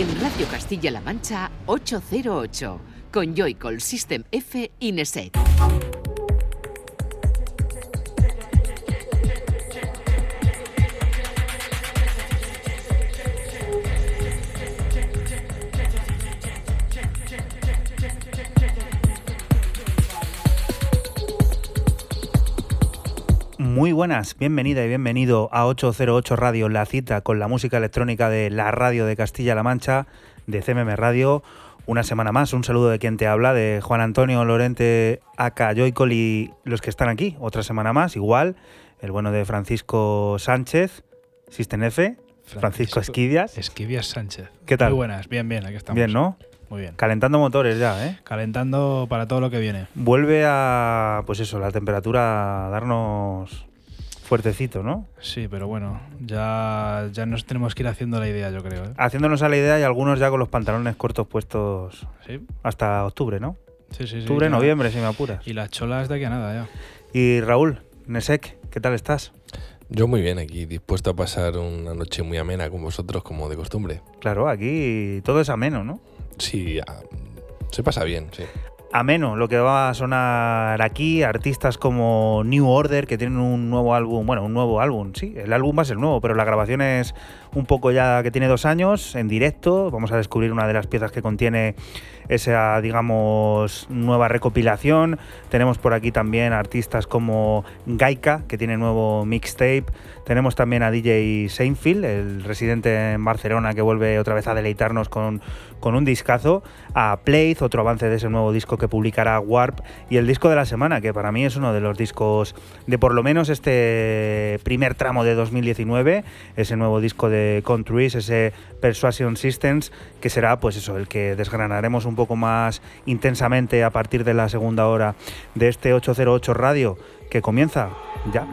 en Radio Castilla-La Mancha 808 con Joycall System F Ineset. Buenas, bienvenida y bienvenido a 808 Radio, la cita con la música electrónica de la radio de Castilla-La Mancha, de CMM Radio. Una semana más, un saludo de quien te habla, de Juan Antonio Lorente, Aka Joycol y los que están aquí. Otra semana más, igual, el bueno de Francisco Sánchez, System F, Francisco, Esquivias. Esquivias Sánchez. ¿Qué tal? Muy buenas, bien, bien, aquí estamos. Bien, ¿no? Muy bien. Calentando motores ya, ¿eh? Calentando para todo lo que viene. Vuelve a, pues eso, la temperatura a darnos fuertecito, ¿no? Sí, pero bueno, ya, ya nos tenemos que ir haciendo la idea, yo creo. ¿eh? Haciéndonos a la idea y algunos ya con los pantalones cortos puestos Sí, hasta octubre, ¿no? sí, sí. sí, Octubre, ya. noviembre, si me apuras. Y las cholas de aquí a nada, ya. Y Raúl, Nesek, ¿qué tal estás? Yo muy bien aquí, dispuesto a pasar una noche muy amena con vosotros como de costumbre. Claro, aquí todo es ameno, ¿no? Sí, se pasa bien, sí. Ameno, lo que va a sonar aquí, artistas como New Order, que tienen un nuevo álbum, bueno, un nuevo álbum, sí, el álbum va a ser nuevo, pero la grabación es un poco ya que tiene dos años, en directo, vamos a descubrir una de las piezas que contiene esa, digamos, nueva recopilación. Tenemos por aquí también artistas como Gaika, que tiene nuevo mixtape. Tenemos también a DJ Seinfeld, el residente en Barcelona, que vuelve otra vez a deleitarnos con, con un discazo. A Playth, otro avance de ese nuevo disco que publicará Warp. Y el disco de la semana, que para mí es uno de los discos de por lo menos este primer tramo de 2019. Ese nuevo disco de Countries, ese Persuasion Systems, que será pues eso, el que desgranaremos un poco más intensamente a partir de la segunda hora de este 808 Radio, que comienza ya.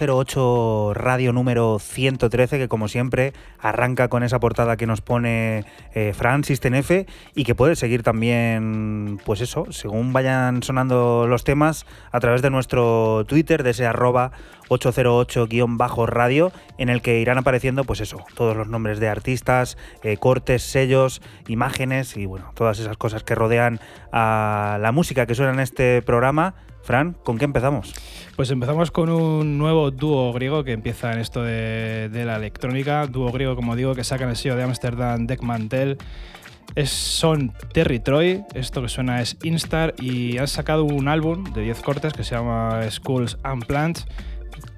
...808 Radio número 113... ...que como siempre arranca con esa portada que nos pone eh, Fran System F... ...y que puede seguir también, pues eso... ...según vayan sonando los temas... ...a través de nuestro Twitter... ...de ese arroba 808-radio... ...en el que irán apareciendo, pues eso... ...todos los nombres de artistas... eh, ...cortes, sellos, imágenes... ...y bueno, todas esas cosas que rodean a la música que suena en este programa... Fran, ¿con qué empezamos? Pues empezamos con un nuevo dúo griego que empieza en esto de, la electrónica. Dúo griego, como digo, que sacan el sello de Amsterdam, Deckmantel. Es, son Terry Troy, esto que suena es Instar, y han sacado un álbum de 10 cortes que se llama Schools and Plants,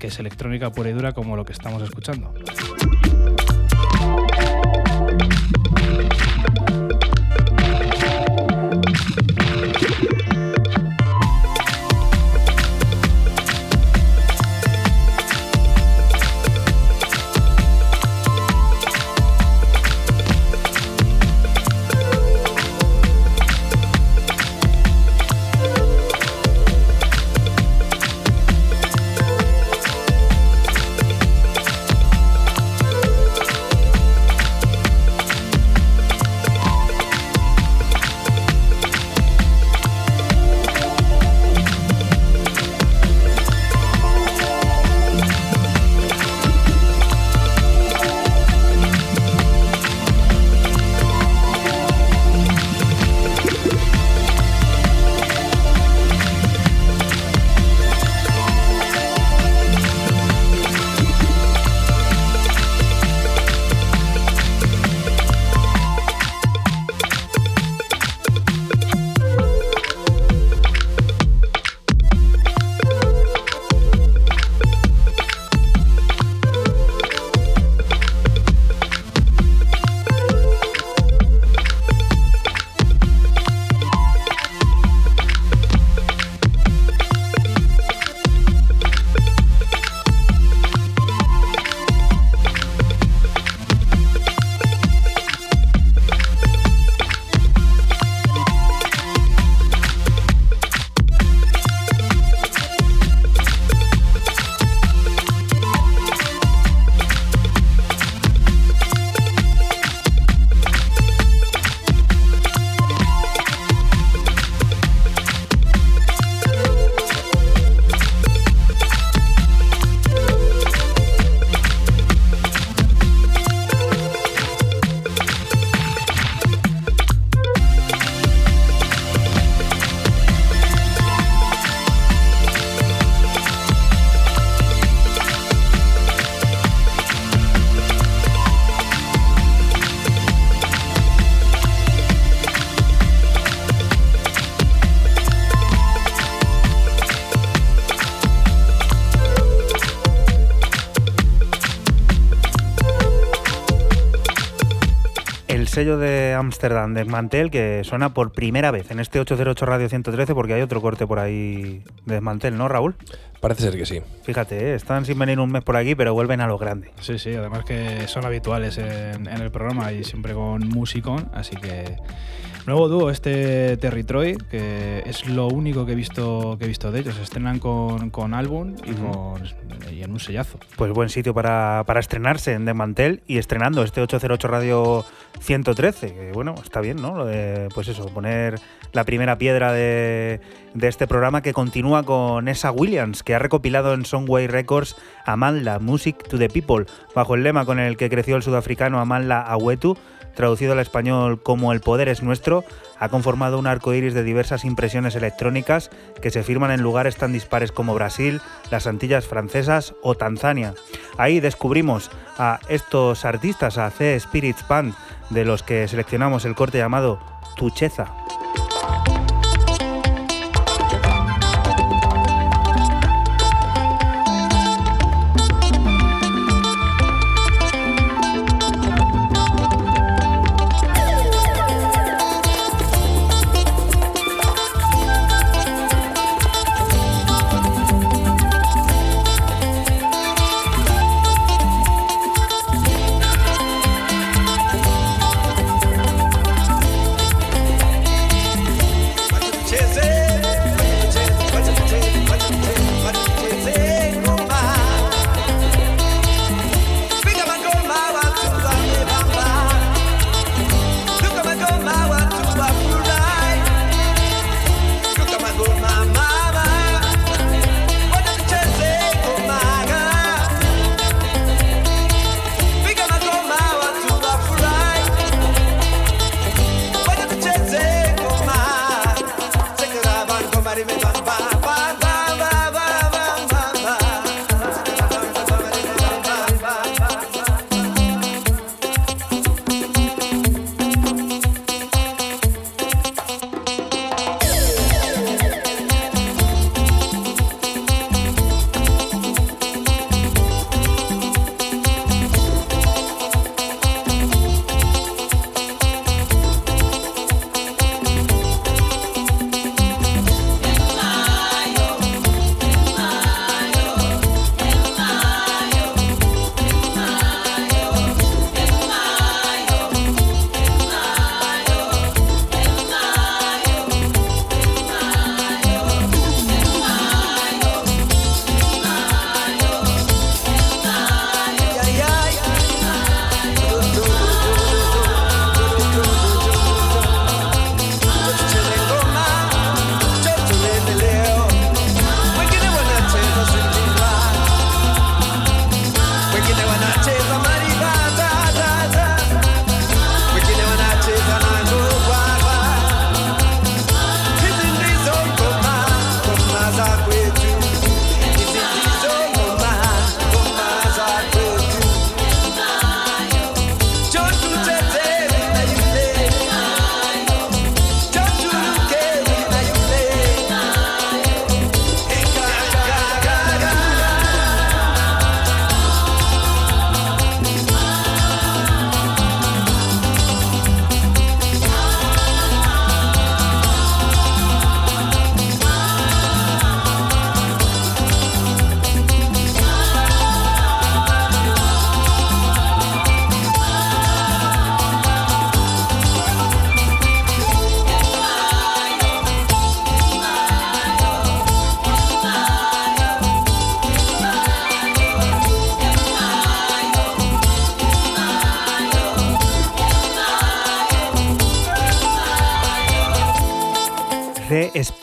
que es electrónica pura y dura como lo que estamos escuchando. Sello de Ámsterdam, de Desmantel, que suena por primera vez en este 808 Radio 113, porque hay otro corte por ahí de Desmantel, ¿no, Raúl? Parece ser que sí. Fíjate, ¿eh? están sin venir un mes por aquí, pero vuelven a lo grande. Sí, sí, además que son habituales en, en el programa y siempre con musicón, así que Nuevo dúo este Territroy, que es lo único que he visto que he visto de ellos. Estrenan con, con álbum y, con, y en un sellazo. Pues buen sitio para, para estrenarse en The Mantel y estrenando este 808 Radio 113. Que bueno, está bien, ¿no? Lo de, pues eso, poner la primera piedra de, de este programa que continúa con esa Williams, que ha recopilado en Songway Records Amanda, Music to the People, bajo el lema con el que creció el sudafricano Amanda Awetu traducido al español como El poder es nuestro, ha conformado un arco iris de diversas impresiones electrónicas que se firman en lugares tan dispares como Brasil, las Antillas Francesas o Tanzania. Ahí descubrimos a estos artistas, a C Spirits Band, de los que seleccionamos el corte llamado Tucheza.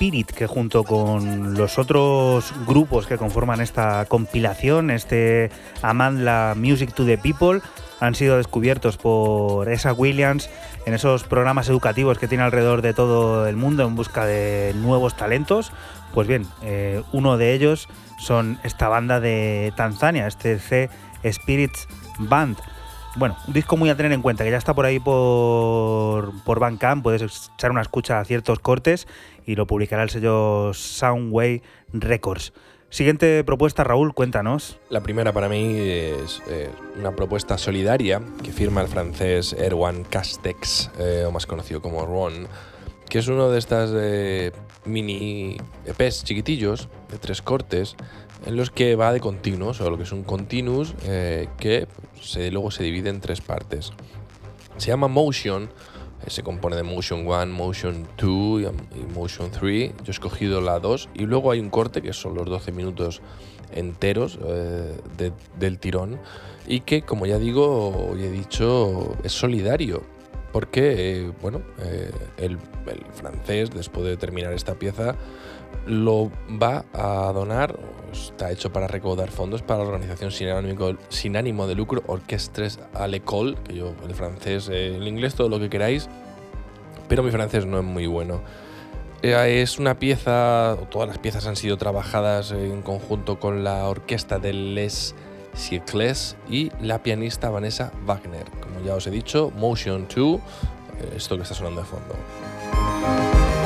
Que junto con los otros grupos que conforman esta compilación, este Amandla Music to the People, han sido descubiertos por esa Williams en esos programas educativos que tiene alrededor de todo el mundo en busca de nuevos talentos. Pues bien, eh, uno de ellos son esta banda de Tanzania, este C Spirits Band. Bueno, un disco muy a tener en cuenta, que ya está por ahí por, por Bandcamp, puedes echar una escucha a ciertos cortes y lo publicará el sello Soundway Records. Siguiente propuesta, Raúl, cuéntanos. La primera para mí es eh, una propuesta solidaria que firma el francés Erwan Castex, eh, o más conocido como Ron, que es uno de estas eh, mini EPs chiquitillos de tres cortes en los que va de continuos, o lo que es un continuous que luego se divide en tres partes. Se llama Motion, se compone de Motion 1, Motion 2 y Motion 3. Yo he escogido la 2 y luego hay un corte que son los 12 minutos enteros eh, del tirón y que, como ya digo y he dicho, es solidario. Porque, eh, bueno, eh, el, el francés, después de terminar esta pieza, lo va a donar, está hecho para recaudar fondos para la organización sin ánimo, de lucro Orchestres à l'école, que yo el francés, eh, el inglés, todo lo que queráis, pero mi francés no es muy bueno. Eh, es una pieza, todas las piezas han sido trabajadas en conjunto con la orquesta de Les Siècles y la pianista Vanessa Wagner. Como ya os he dicho, Motion 2, eh, esto que está sonando de fondo.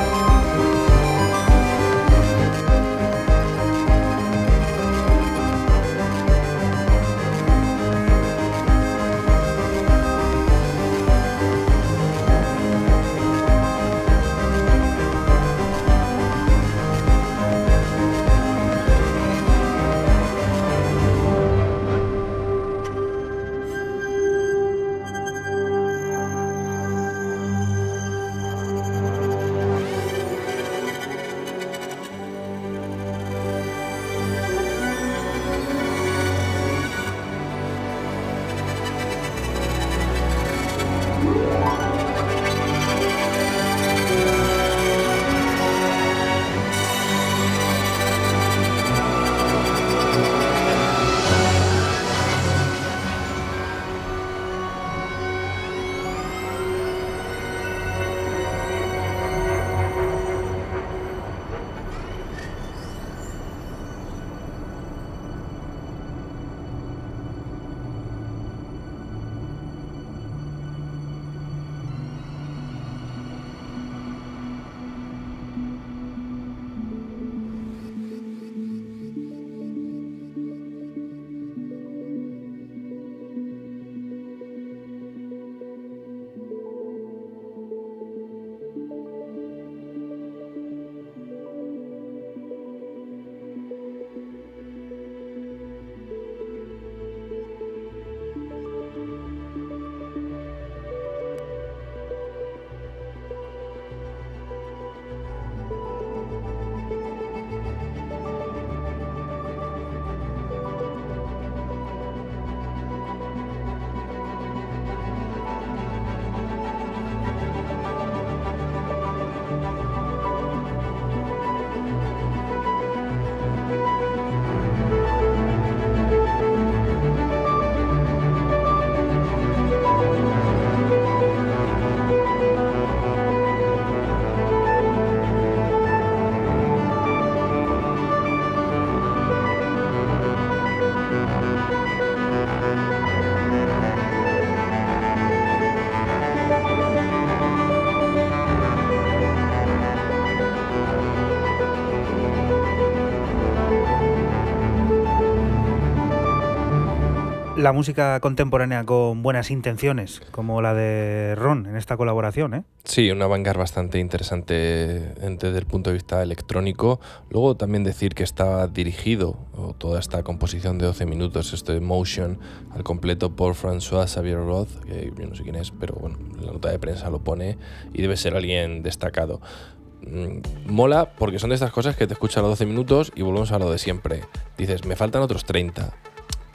La música contemporánea con buenas intenciones, como la de Ron en esta colaboración, ¿eh? Sí, una vanguard bastante interesante desde el punto de vista electrónico. Luego también decir que está dirigido, toda esta composición de 12 minutos, este Motion, al completo por François Xavier Roth, que yo no sé quién es, pero bueno, la nota de prensa lo pone y debe ser alguien destacado mm, mola porque son de estas cosas que te escuchas a los 12 minutos y volvemos a lo de siempre. Dices, me faltan otros 30.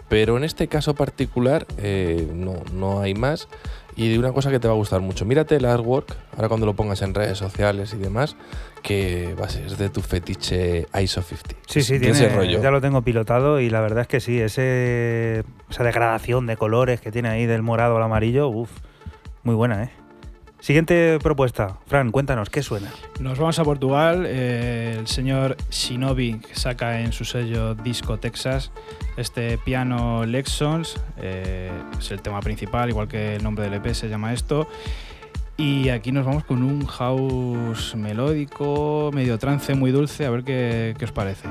Pero en este caso particular eh, no, no hay más. Y de una cosa que te va a gustar mucho. Mírate el artwork, ahora cuando lo pongas en redes sociales y demás, que va a ser de tu fetiche ISO 50. Sí, sí, tiene, ese rollo. ya lo tengo pilotado y la verdad es que sí, ese, esa degradación de colores que tiene ahí del morado al amarillo, uff, muy buena, ¿eh? Siguiente propuesta. Fran, cuéntanos, ¿qué suena? Nos vamos a Portugal. Eh, el señor Shinobi saca en su sello Disco Texas este piano Lexons. Eh, es el tema principal, igual que el nombre del EP se llama esto. Y aquí nos vamos con un house melódico, medio trance, muy dulce. A ver qué, qué os parece.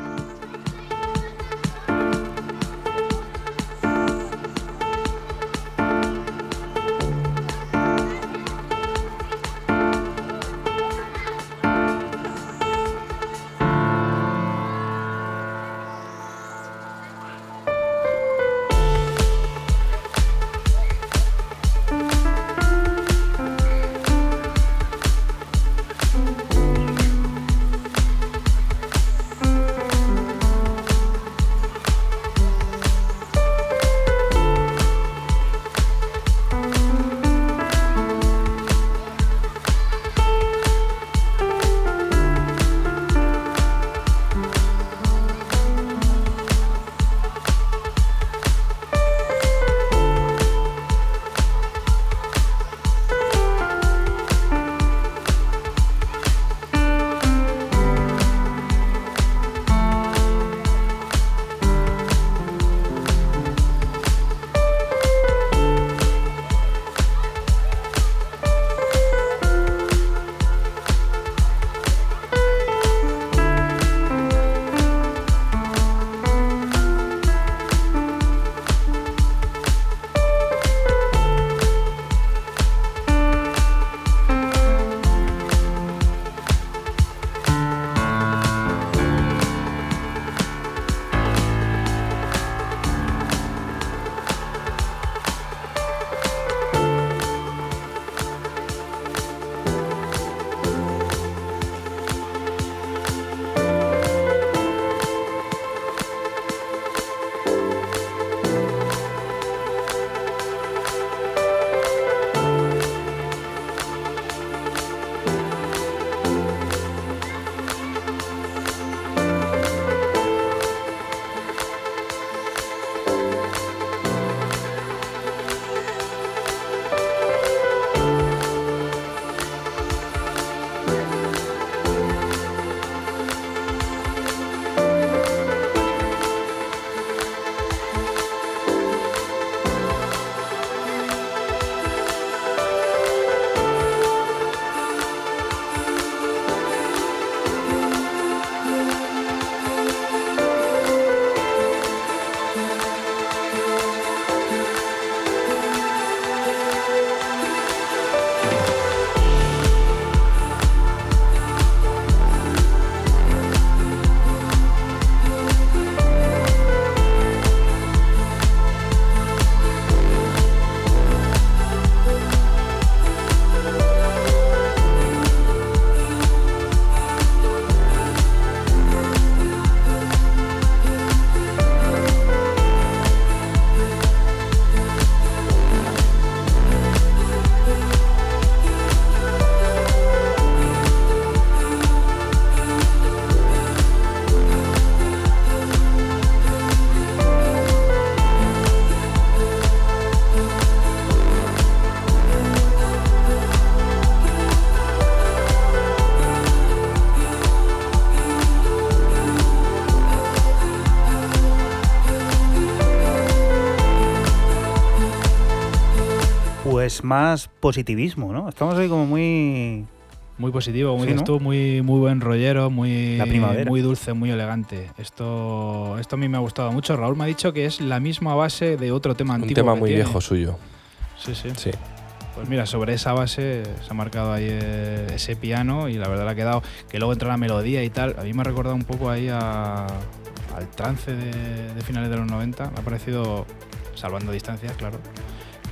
Más positivismo, ¿no? Estamos ahí como muy muy positivo, como Sí, dices ¿no? tú, muy, muy buen rollero, muy, muy dulce, muy elegante. Esto, esto a mí me ha gustado mucho. Raúl me ha dicho que es la misma base de otro tema Un antiguo. tema que muy tiene. viejo suyo. Sí, sí. Sí. Pues mira, sobre esa base se ha marcado ahí eh, ese piano y la verdad le ha quedado que luego entra la melodía y tal. A mí me ha recordado un poco ahí a- al trance de, de finales de los 90. Me ha parecido, salvando distancias, claro.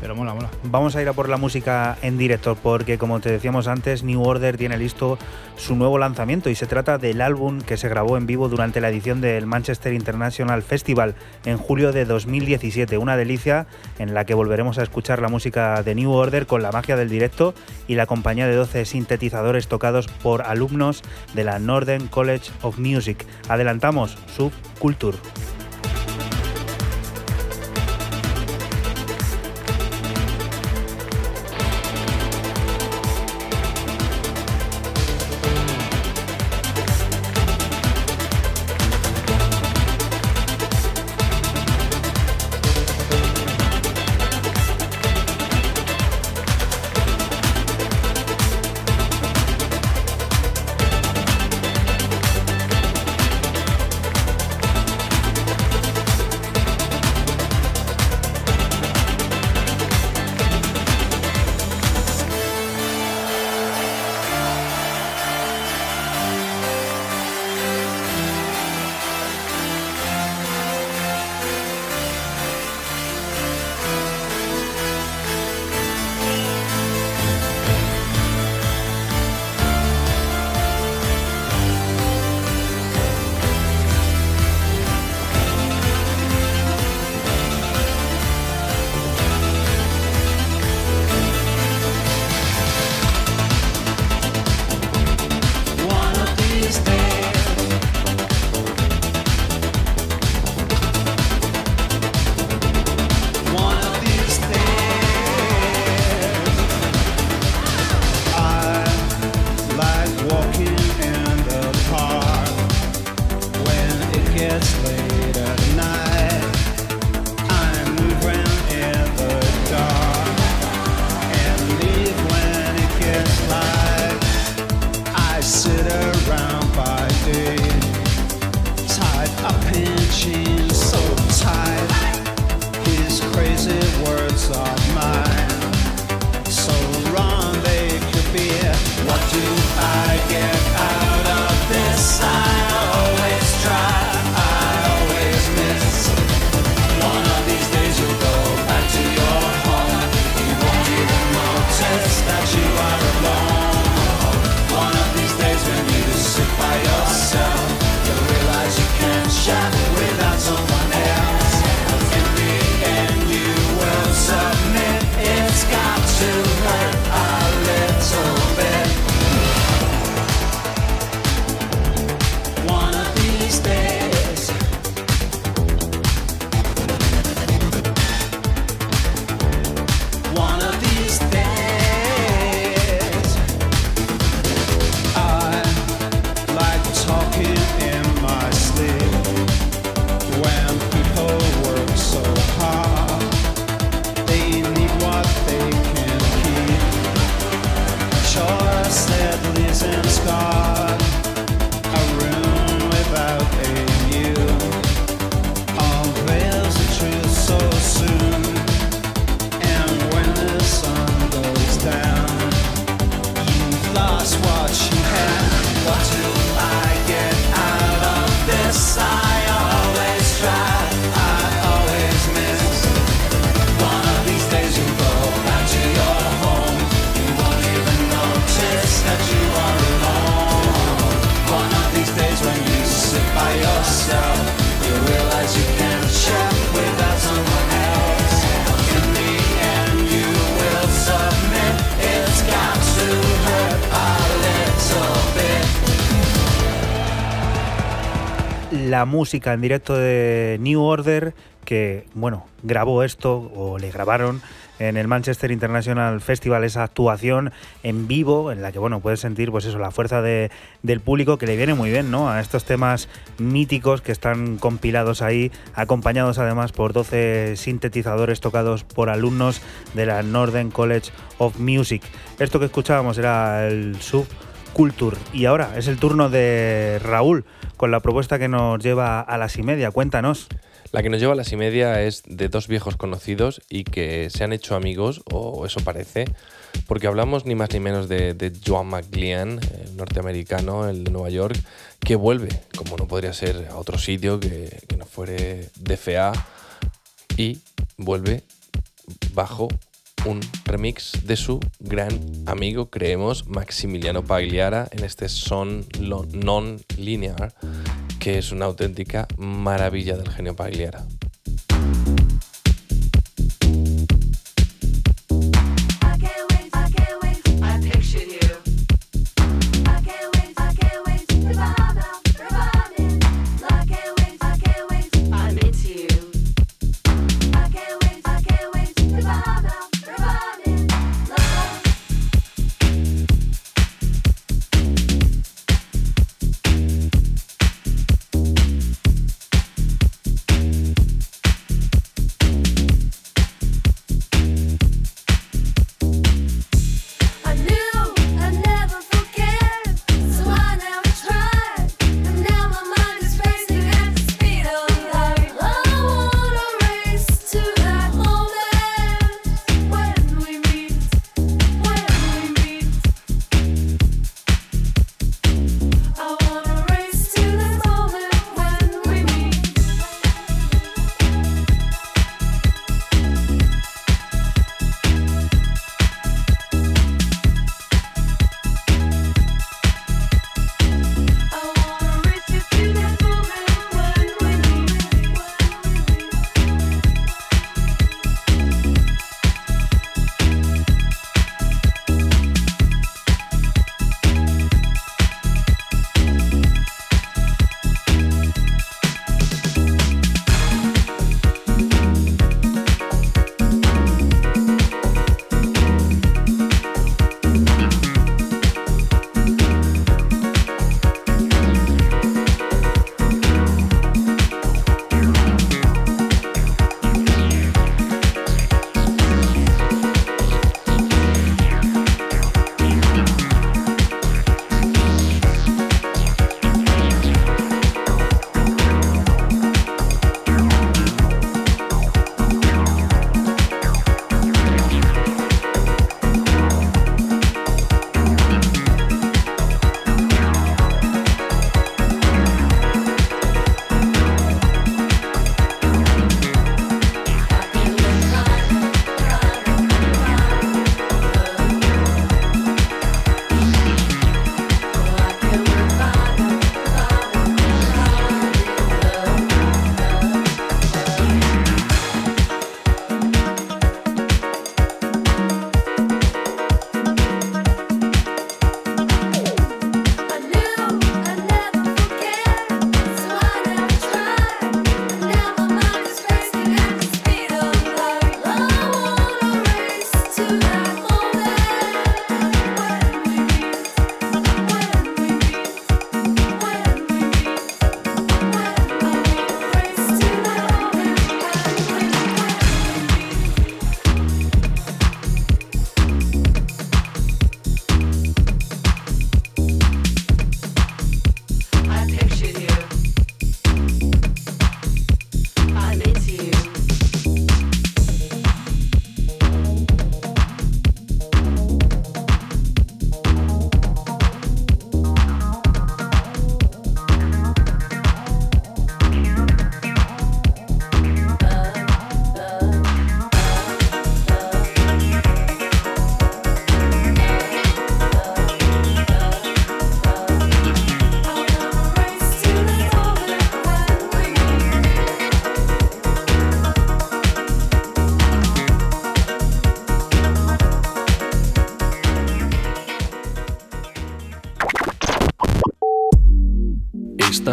Pero mola, mola. Vamos a ir a por la música en directo porque como te decíamos antes, New Order tiene listo su nuevo lanzamiento y se trata del álbum que se grabó en vivo durante la edición del Manchester International Festival en julio de 2017. Una delicia en la que volveremos a escuchar la música de New Order con la magia del directo y la compañía de 12 sintetizadores tocados por alumnos de la Northern College of Music. Adelantamos Subculture. Música en directo de New Order que, bueno, grabó esto o le grabaron en el Manchester International Festival, esa actuación en vivo en la que bueno, puedes sentir pues eso, la fuerza de, del público que le viene muy bien, ¿no? A estos temas míticos que están compilados ahí, acompañados además por 12 sintetizadores tocados por alumnos de la Northern College of Music. Esto que escuchábamos era el Subculture y ahora es el turno de Raúl con la propuesta que nos lleva a las y media. Cuéntanos. La que nos lleva a las y media es de dos viejos conocidos y que se han hecho amigos, o eso parece, porque hablamos ni más ni menos de, Joan McLean, el norteamericano, el de Nueva York, que vuelve, como no podría ser a otro sitio que, que no fuere DFA, y vuelve bajo un remix de su gran amigo, creemos, Maximiliano Pagliara, en este son non-linear, que es una auténtica maravilla del genio Pagliara.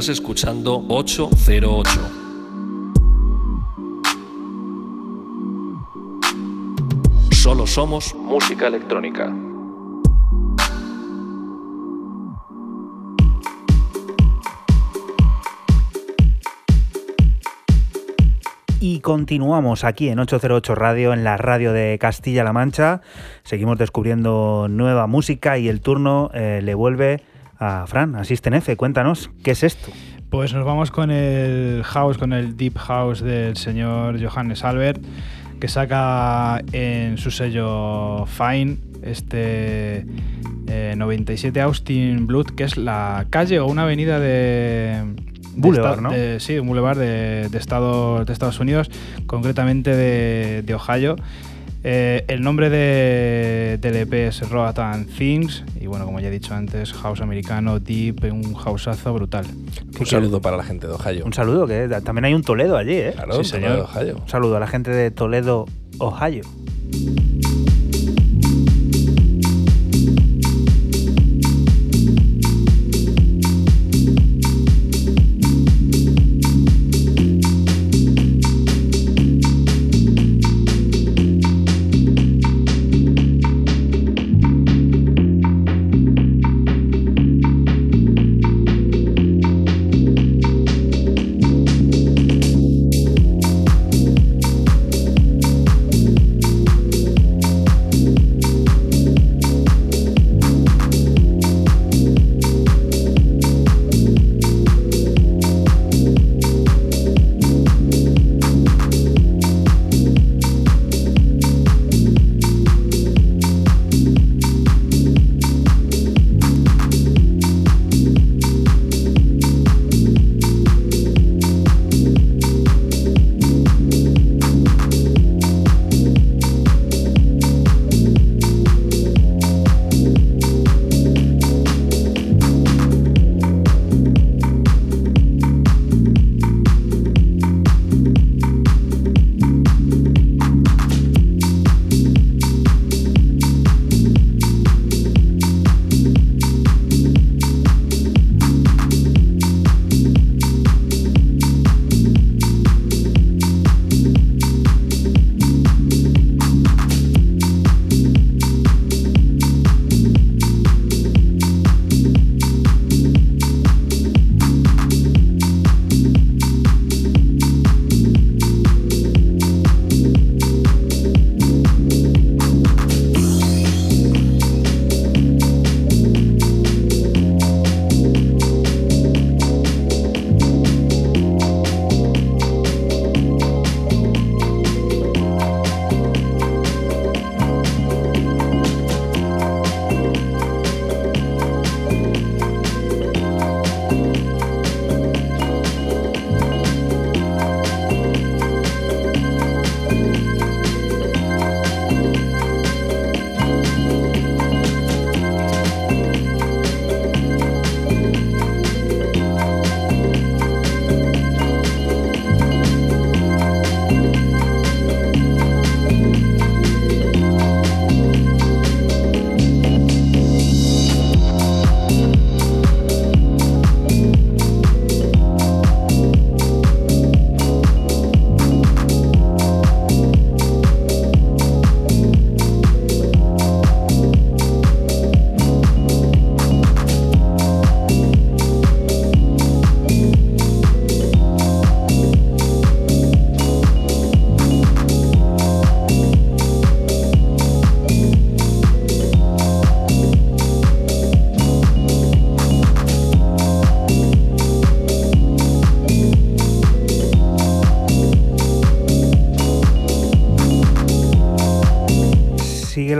Estás escuchando 808. Nosotros somos música electrónica. Y continuamos aquí en 808 Radio, en la radio de Castilla-La Mancha. Seguimos descubriendo nueva música y el turno eh, le vuelve a Fran, a System F. Cuéntanos, ¿qué es esto? Pues nos vamos con el house, con el deep house del señor Johannes Albert, que saca en su sello Fine este eh, 97 Austin Blood, que es la calle o una avenida de... Boulevard, ¿no? de- sí, un boulevard de, de Estados, de Estados Unidos, concretamente de, de Ohio. Eh, el nombre de, del EP es Roatan Things y bueno, como ya he dicho antes, house americano, deep, un houseazo brutal. Un saludo para la gente de Ohio. Un saludo, que también hay un Toledo allí, ¿eh? Claro, Sí, un señor. Ohio. Un saludo a la gente de Toledo, Ohio.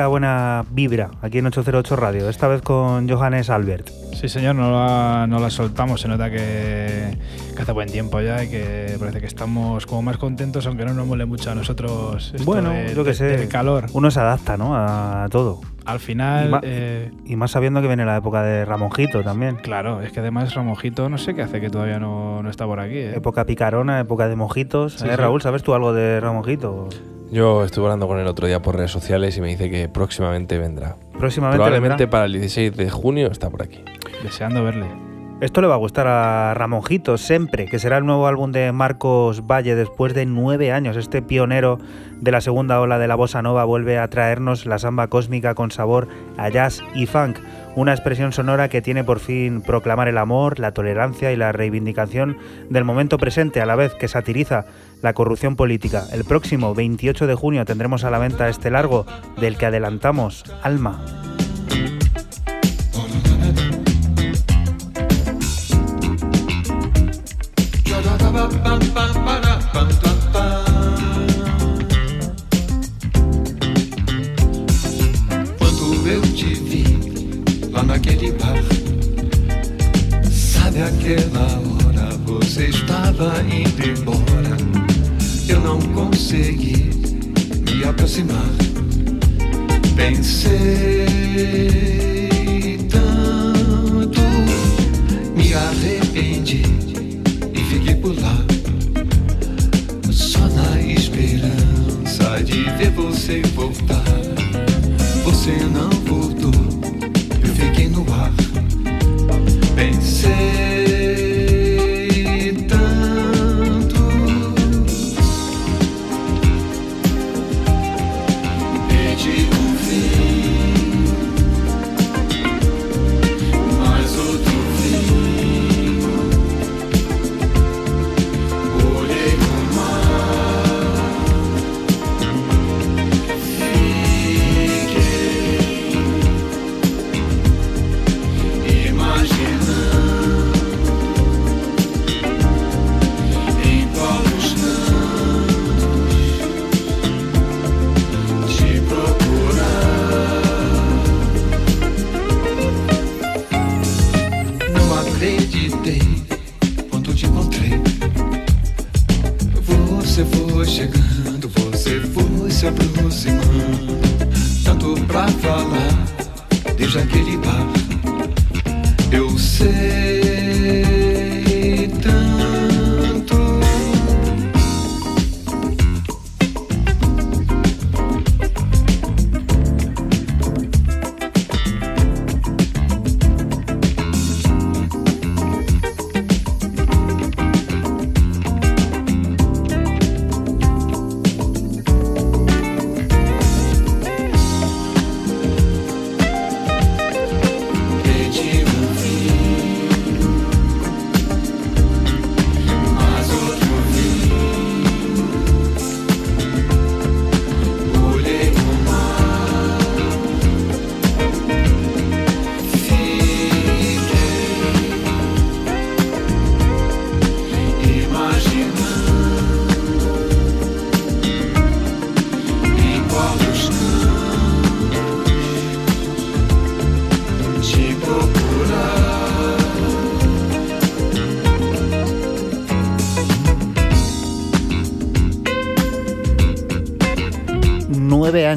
La buena vibra aquí en 808 Radio, esta vez con Johannes Albert. Sí, señor, no la, no la soltamos. Se nota que, que hace buen tiempo ya y que parece que estamos como más contentos, aunque no nos mole mucho a nosotros. esto bueno, de- yo qué de- sé. del calor. Uno se adapta, ¿no? A todo. Al Y final, ma- eh, Y más sabiendo que viene la época de Ramonjito también. claro, es que además Ramojito no sé qué hace que todavía no, no está por aquí. ¿eh? Época picarona, época de mojitos. Sí, ¿Eh, sí. Raúl, ¿sabes tú algo de Ramonjito? Yo estuve hablando con él otro día por redes sociales y me dice que próximamente vendrá. Próximamente Probablemente vendrá. para el 16 de junio está por aquí. Deseando verle. Esto le va a gustar a Ramonjito, siempre, que será el nuevo álbum de Marcos Valle después de nueve años. Este pionero de la segunda ola de la bossa nova vuelve a traernos la samba cósmica con sabor a jazz y funk, una expresión sonora que tiene por fin proclamar el amor, la tolerancia y la reivindicación del momento presente, a la vez que satiriza la corrupción política. El próximo 28 de junio tendremos a la venta este largo del que adelantamos Alma. Hora. Não consegui me aproximar. Pensei tanto, me arrependi e fiquei por lá. Só na esperança de ver você voltar. Você não voltou, eu fiquei no ar. Pensei se aproximando. Tanto pra falar, desde aquele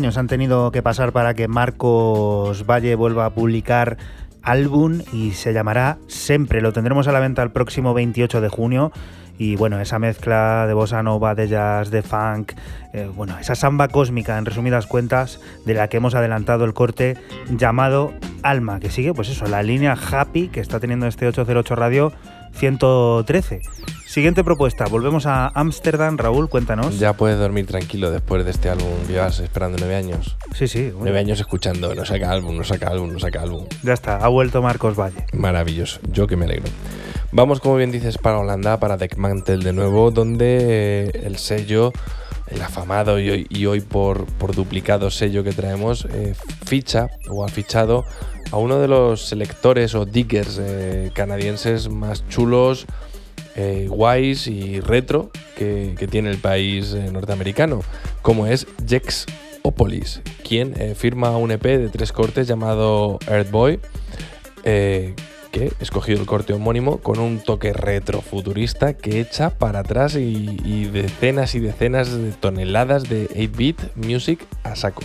han tenido que pasar para que Marcos Valle vuelva a publicar álbum y se llamará Siempre. Lo tendremos a la venta el próximo 28 de junio. Y bueno, esa mezcla de bossa nova, de jazz, de funk, eh, bueno, esa samba cósmica, en resumidas cuentas, de la que hemos adelantado el corte llamado Alma, que sigue, pues eso, la línea Happy que está teniendo este 808 Radio 113. Siguiente propuesta, volvemos a Ámsterdam. Raúl, cuéntanos. Ya puedes dormir tranquilo después de este álbum que llevas esperando nueve años. Sí, sí, bueno, Nueve años escuchando, no saca álbum, no saca álbum, no saca álbum. ya está, ha vuelto Marcos Valle. Maravilloso, yo que me alegro. Vamos, como bien dices, para Holanda, para Deckmantel de nuevo, donde eh, el sello, el afamado y hoy, y hoy por, por duplicado sello que traemos, eh, ficha o ha fichado a uno de los selectores o diggers eh, canadienses más chulos, eh, guays y retro que, tiene el país eh, norteamericano, como es Jex Opolis, quien eh, firma un EP de tres cortes llamado Earthboy, que escogido el corte homónimo con un toque retrofuturista que echa para atrás y, y decenas y decenas de toneladas de 8-bit music a saco.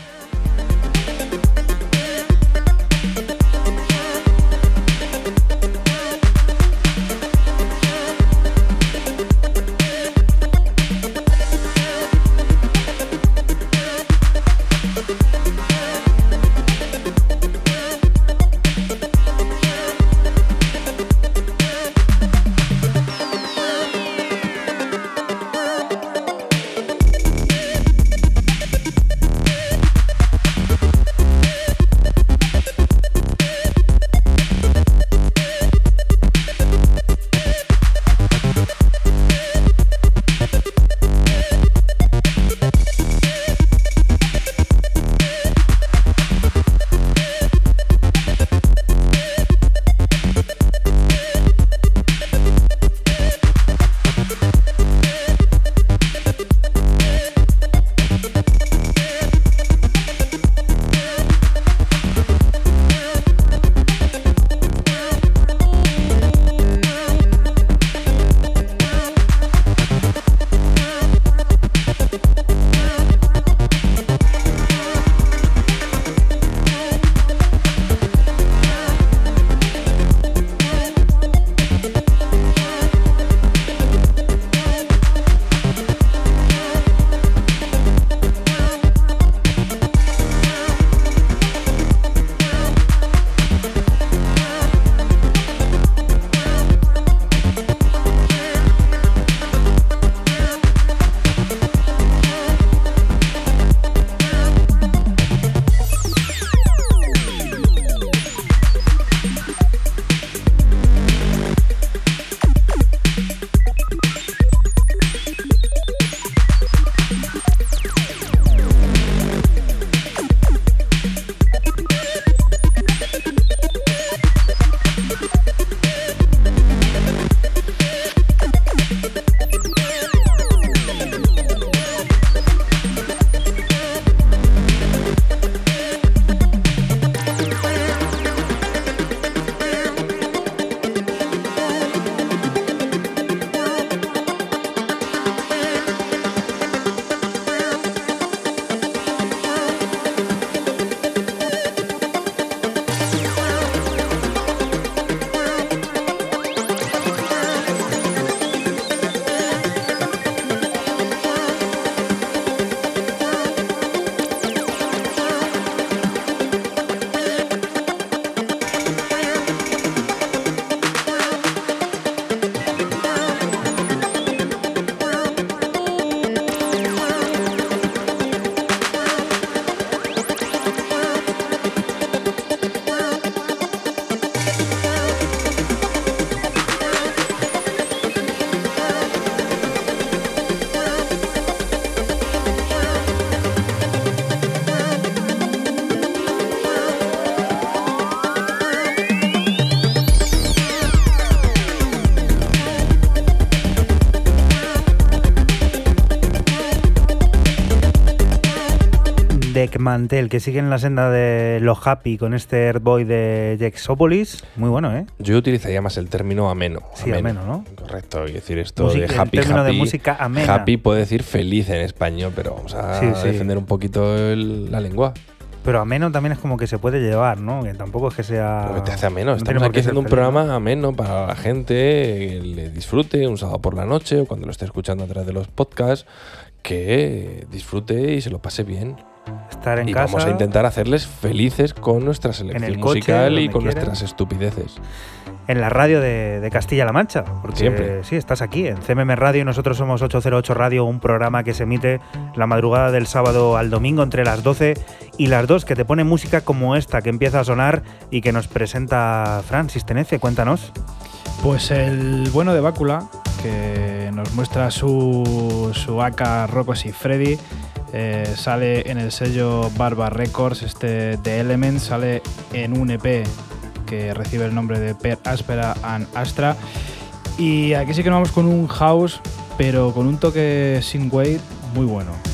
Mantel, que sigue en la senda de lo happy con este Earthboy de Jexopolis. Muy bueno, ¿eh? Yo utilizaría más el término ameno. Sí, ameno, ¿no? Correcto, y decir esto de el happy, término de happy. música amena. Happy puede decir feliz en español, pero vamos a Sí, sí. defender un poquito el- la lengua. Pero ameno también es como que se puede llevar, ¿no? Que tampoco es que sea. Lo que te hace ameno. no Estamos por aquí haciendo un feliz, ¿no? programa ameno para la gente, que le disfrute un sábado por la noche o cuando lo esté escuchando a través de los podcasts, que disfrute y se lo pase bien. Estar en y casa. vamos a intentar hacerles felices con nuestra el selección coche, musical y con nuestras estupideces. en la radio de, de Castilla-La Mancha. Porque Siempre. sí, estás aquí en CMM Radio y nosotros somos 808 Radio, un programa que se emite la madrugada del sábado al domingo entre las 12 y las 2, que te pone música como esta que empieza a sonar y que nos presenta Francis Tenece. Cuéntanos. Pues el bueno de Bácula, que nos muestra su, su AK Rocos y Freddy, eh, sale en el sello Barba Records, este The Element, sale en un EP que recibe el nombre de Per Aspera and Astra. Y aquí sí que nos vamos con un house, pero con un toque sin weight muy bueno.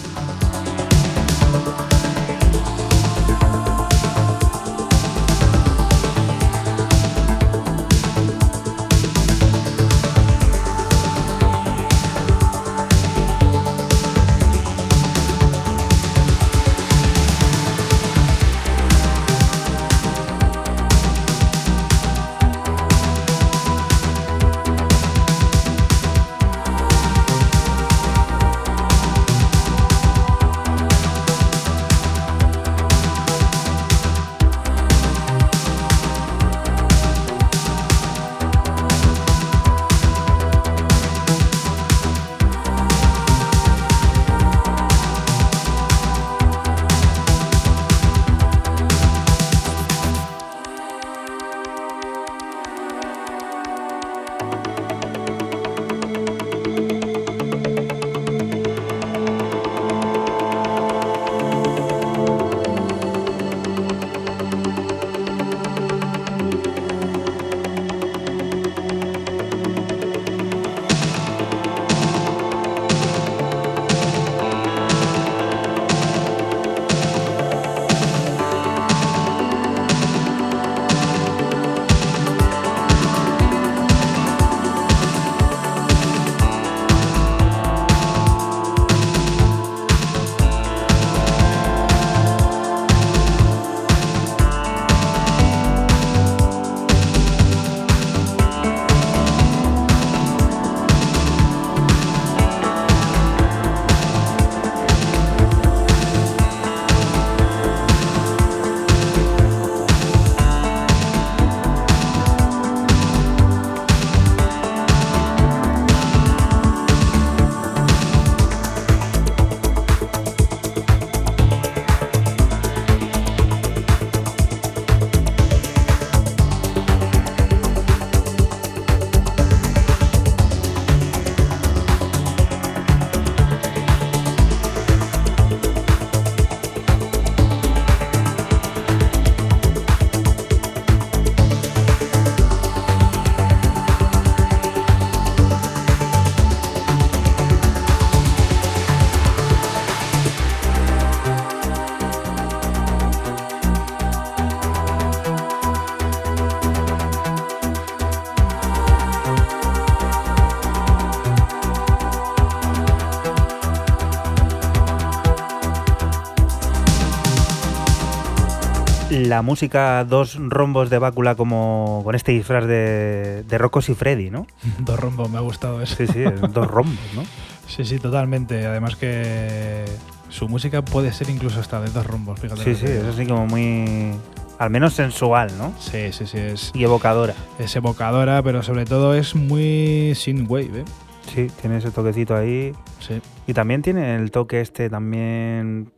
La música, dos rombos de bácula como con este disfraz de, de Rocos y Freddy, ¿no? Dos rombos, me ha gustado eso. Sí, sí, dos rombos, ¿no? Sí, sí, totalmente. Además que su música puede ser incluso hasta de dos rombos, fíjate. Sí, sí, es así como muy. al menos sensual, ¿no? Sí, sí, sí, es, Y evocadora. es evocadora, pero sobre todo es muy synthwave, ¿eh? Sí, tiene ese toquecito ahí. Sí. Y también tiene el toque este también.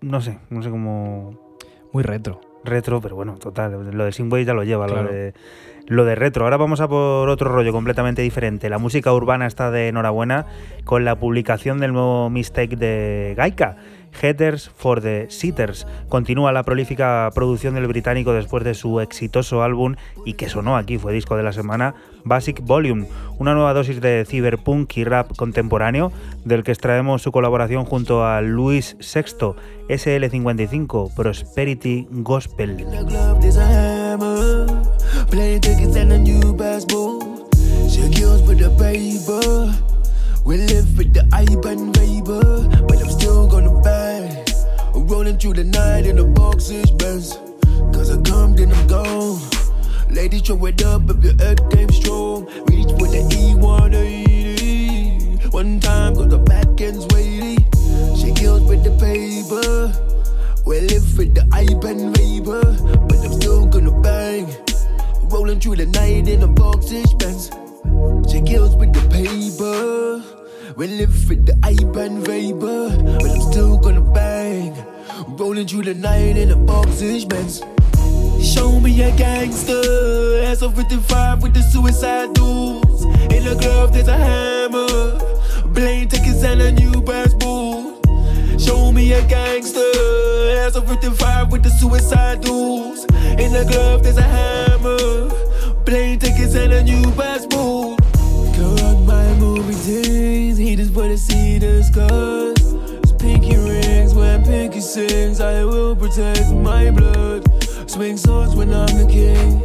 No sé, no sé cómo. Muy retro. Retro, pero bueno, total. Lo de Synthwave ya lo lleva, Claro. lo, de, lo de retro. Ahora vamos a por otro rollo completamente diferente. La música urbana está de enhorabuena con la publicación del nuevo mistake de Gaika. Headers for the Sitters. Continúa la prolífica producción del británico después de su exitoso álbum y que sonó aquí, fue disco de la semana, Basic Volume, una nueva dosis de cyberpunk y rap contemporáneo del que extraemos su colaboración junto a Luis Sexto, SL55, Prosperity Gospel. Ladies, throw it up if your ex game strong. Reach for the E180. One time, cause the back end's weighty. She kills with the paper. We live with the Iban vapor, but I'm still gonna bang. Rolling through the night in a boxes Benz. She kills with the paper. We live with the Iban vapor, but I'm still gonna bang. Rolling through the night in a boxes Benz. Show me a gangster. Ass of 55 with the suicide dudes. In the glove, there's a hammer. Blame tickets and a new passport. Show me a gangster. Ass of 55 with the suicide dudes. In the glove, there's a hammer. Plane tickets and a new passport. Can rock my movie things. He just wanna see the scars. Pinky rings when pinky sings. I will protect my blood. Swing swords when I'm the king.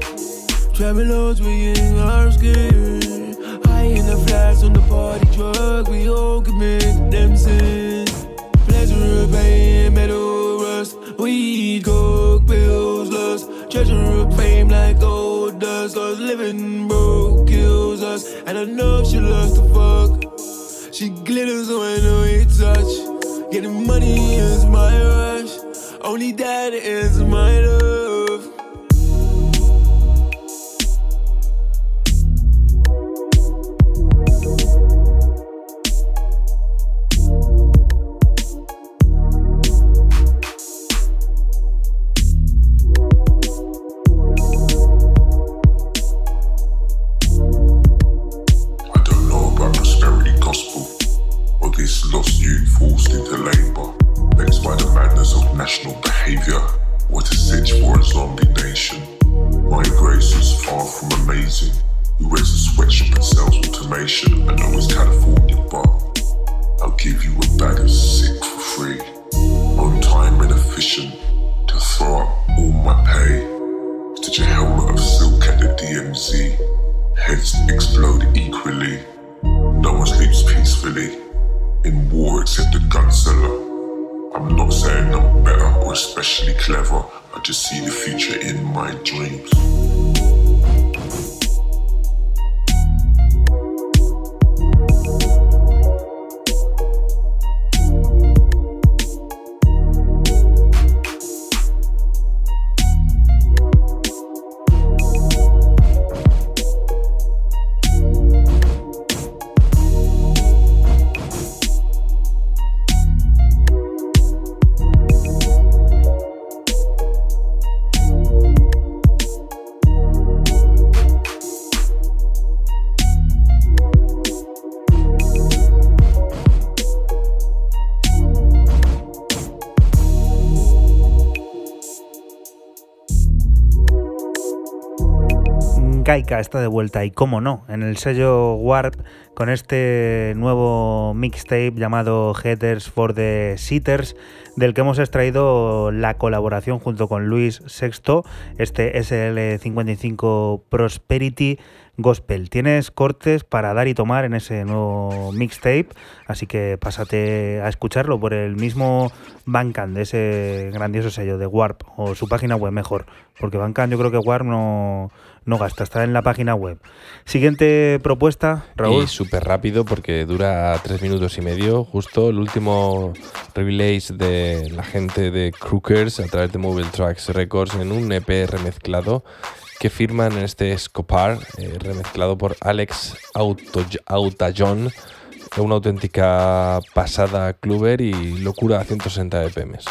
Travel loads, we in our skin. High in the flash on the party truck. We all commit them sins. Pleasure of pain, metal rust. Weed, coke, pills, lust. Treasure of fame like gold dust. Cause living broke kills us. And I know she loves to fuck. She glitters when we touch. Getting money is my rush. Only that is my love. Gaika está de vuelta y cómo no, en el sello Warp con este nuevo mixtape llamado Headers for the Sitters, del que hemos extraído la colaboración junto con Luis Sexto, este SL55 Prosperity Gospel. Tienes cortes para dar y tomar en ese nuevo mixtape, así que pásate a escucharlo por el mismo Bandcamp de ese grandioso sello de Warp o su página web mejor, porque Bandcamp yo creo que Warp no, no gasta, está en la página web. Siguiente propuesta, Raúl. Y súper rápido porque dura tres minutos y medio. Justo el último release de la gente de Crookers a través de Mobile Tracks Records en un EP remezclado que firman en este Scopar, eh, remezclado por Alex Autajon, una auténtica pasada cluber y locura a 160 BPMs.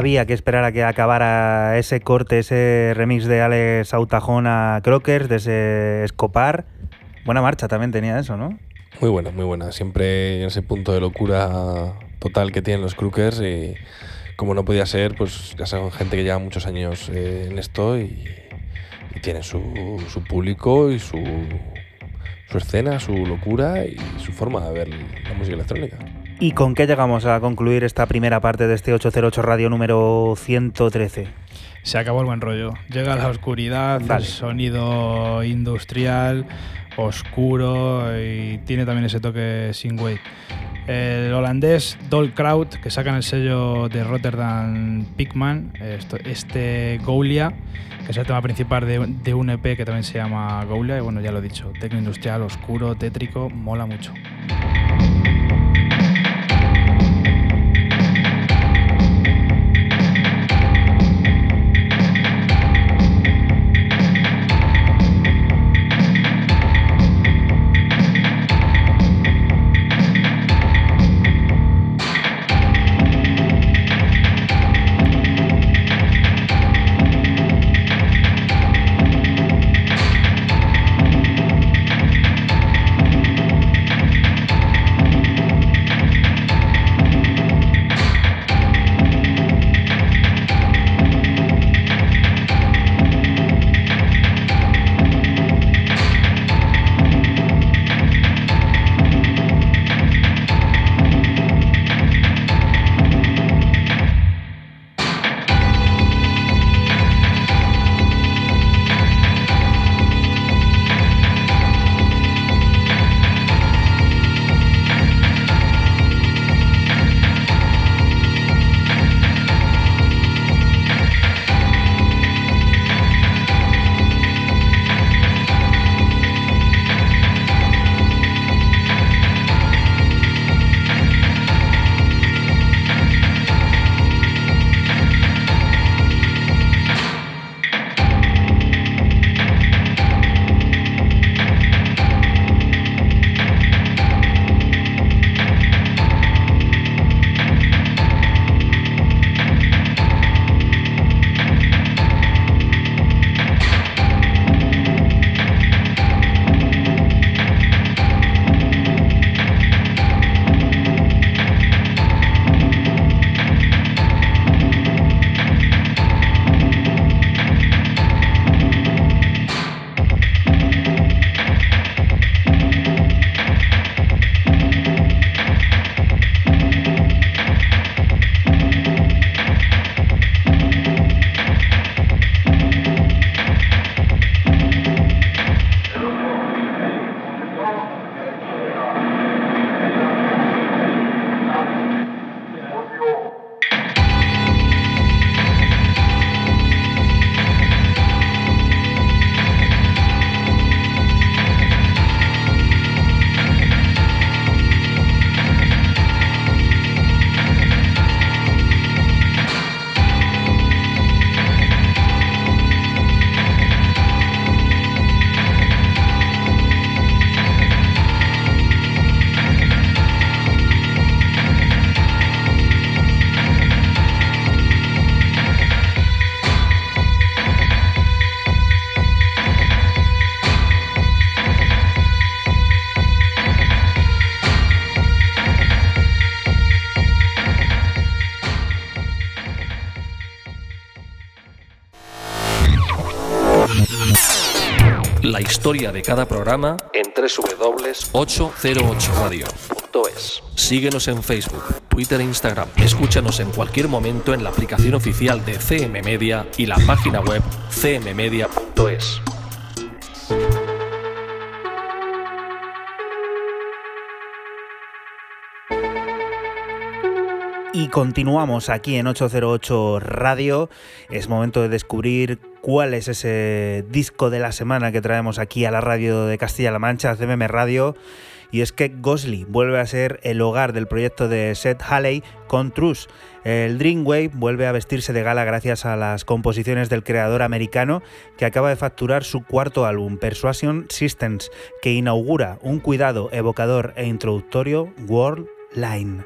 Había que esperar a que acabara ese corte, ese remix de Alex Autajón a Crockers, de ese Escopar. Buena marcha también tenía eso, ¿no? Muy buena, muy buena. Siempre en ese punto de locura total que tienen los Crookers y como no podía ser, pues ya son gente que lleva muchos años eh, en esto y, y tiene su, su público y su, su escena, su locura y su forma de ver la música electrónica. ¿Y con qué llegamos a concluir esta primera parte de este 808 Radio número 113? Se acabó el buen rollo. Llega la oscuridad, el sonido industrial, oscuro y tiene también ese toque sin weight. El holandés Dolkraut, que sacan el sello de Rotterdam Pigman, este Goulia, que es el tema principal de, de un EP que también se llama Goulia, y bueno, ya lo he dicho, tecno industrial, oscuro, tétrico, mola mucho. Cada programa en www.808radio.es. Síguenos en Facebook, Twitter e Instagram. Escúchanos en cualquier momento en la aplicación oficial de CM Media y la página web cmmedia.es. Y continuamos aquí en 808 Radio. Es momento de descubrir cuál es ese disco de la semana que traemos aquí a la radio de Castilla-La Mancha, CMM Radio. Y es que Gosley vuelve a ser el hogar del proyecto de Seth Halley con Trus. El Dreamwave vuelve a vestirse de gala gracias a las composiciones del creador americano que acaba de facturar su cuarto álbum, Persuasion Systems, que inaugura un cuidado evocador e introductorio World Line.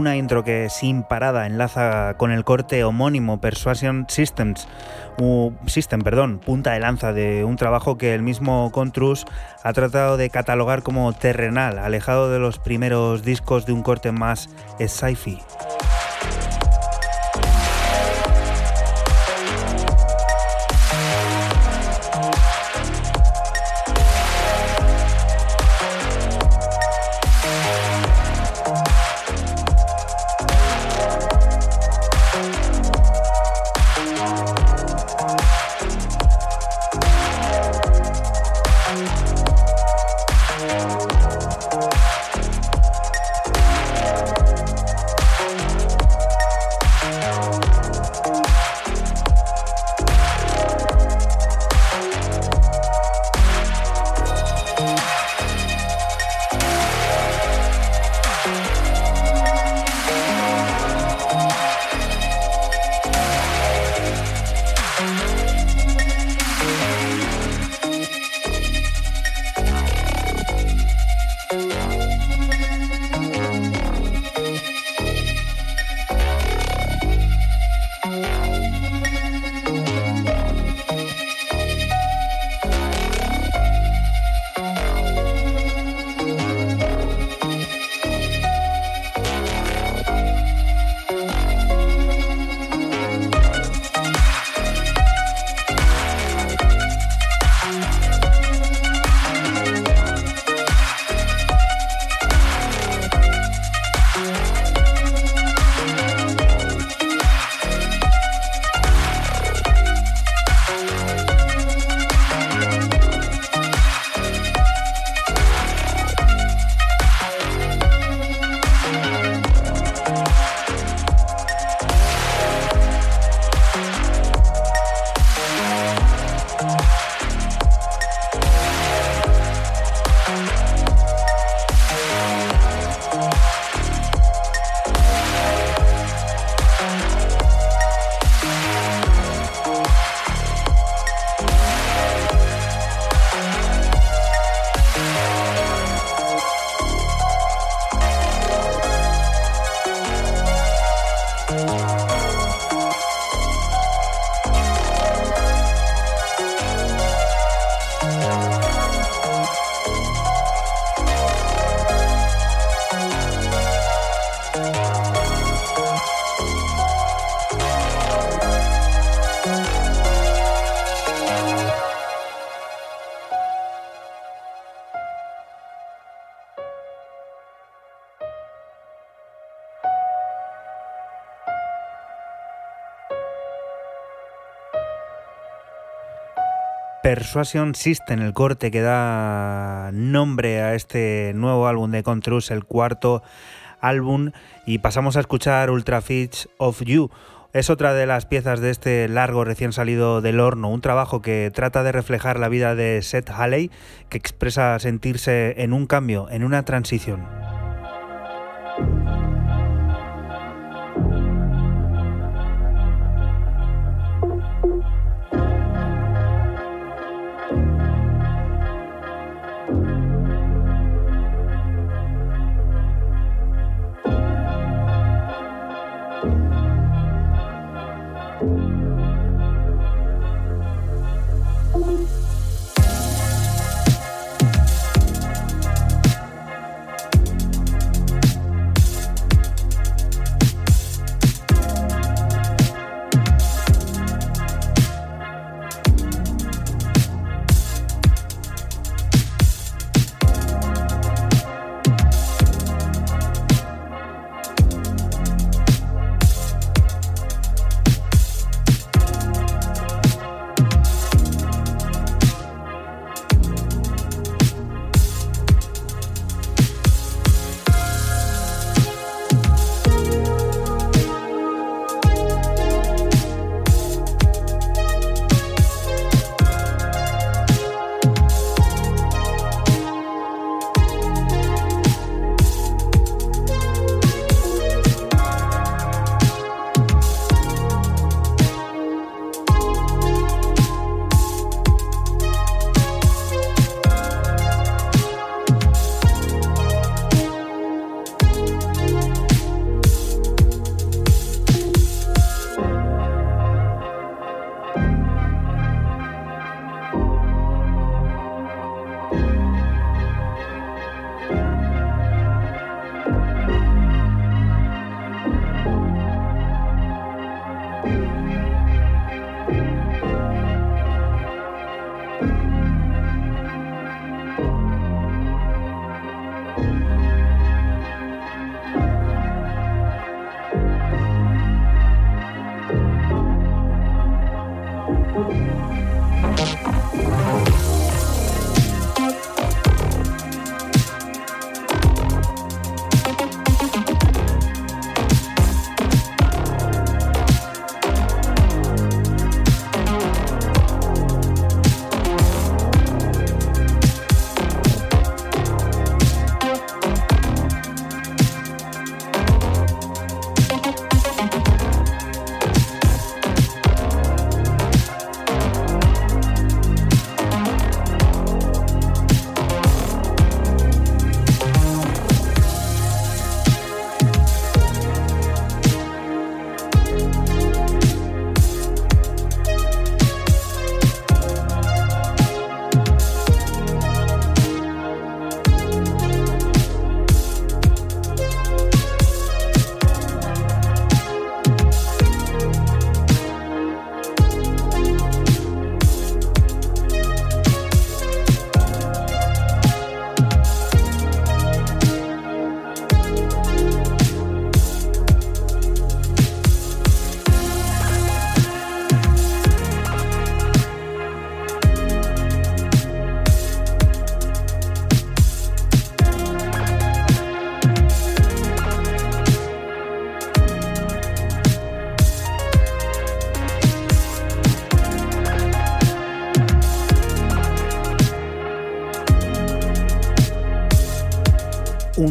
Una intro que sin parada enlaza con el corte homónimo Persuasion Systems, u- System, perdón, punta de lanza de un trabajo que el mismo Contrus ha tratado de catalogar como terrenal, alejado de los primeros discos de un corte más sci-fi. Persuasion System, el corte que da nombre a este nuevo álbum de Contrus, el cuarto álbum, y pasamos a escuchar Ultra Fits of You. Es otra de las piezas de este largo recién salido del horno, un trabajo que trata de reflejar la vida de Seth Halley, que expresa sentirse en un cambio, en una transición.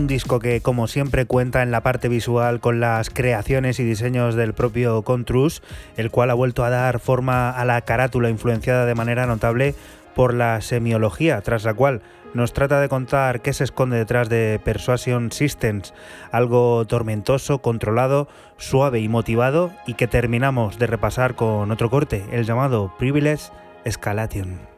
Disco que, como siempre, cuenta en la parte visual con las creaciones y diseños del propio Contrus, el cual ha vuelto a dar forma a la carátula influenciada de manera notable por la semiología, tras la cual nos trata de contar qué se esconde detrás de Persuasion Systems, algo tormentoso, controlado, suave y motivado, y que terminamos de repasar con otro corte, el llamado Privilege Escalation.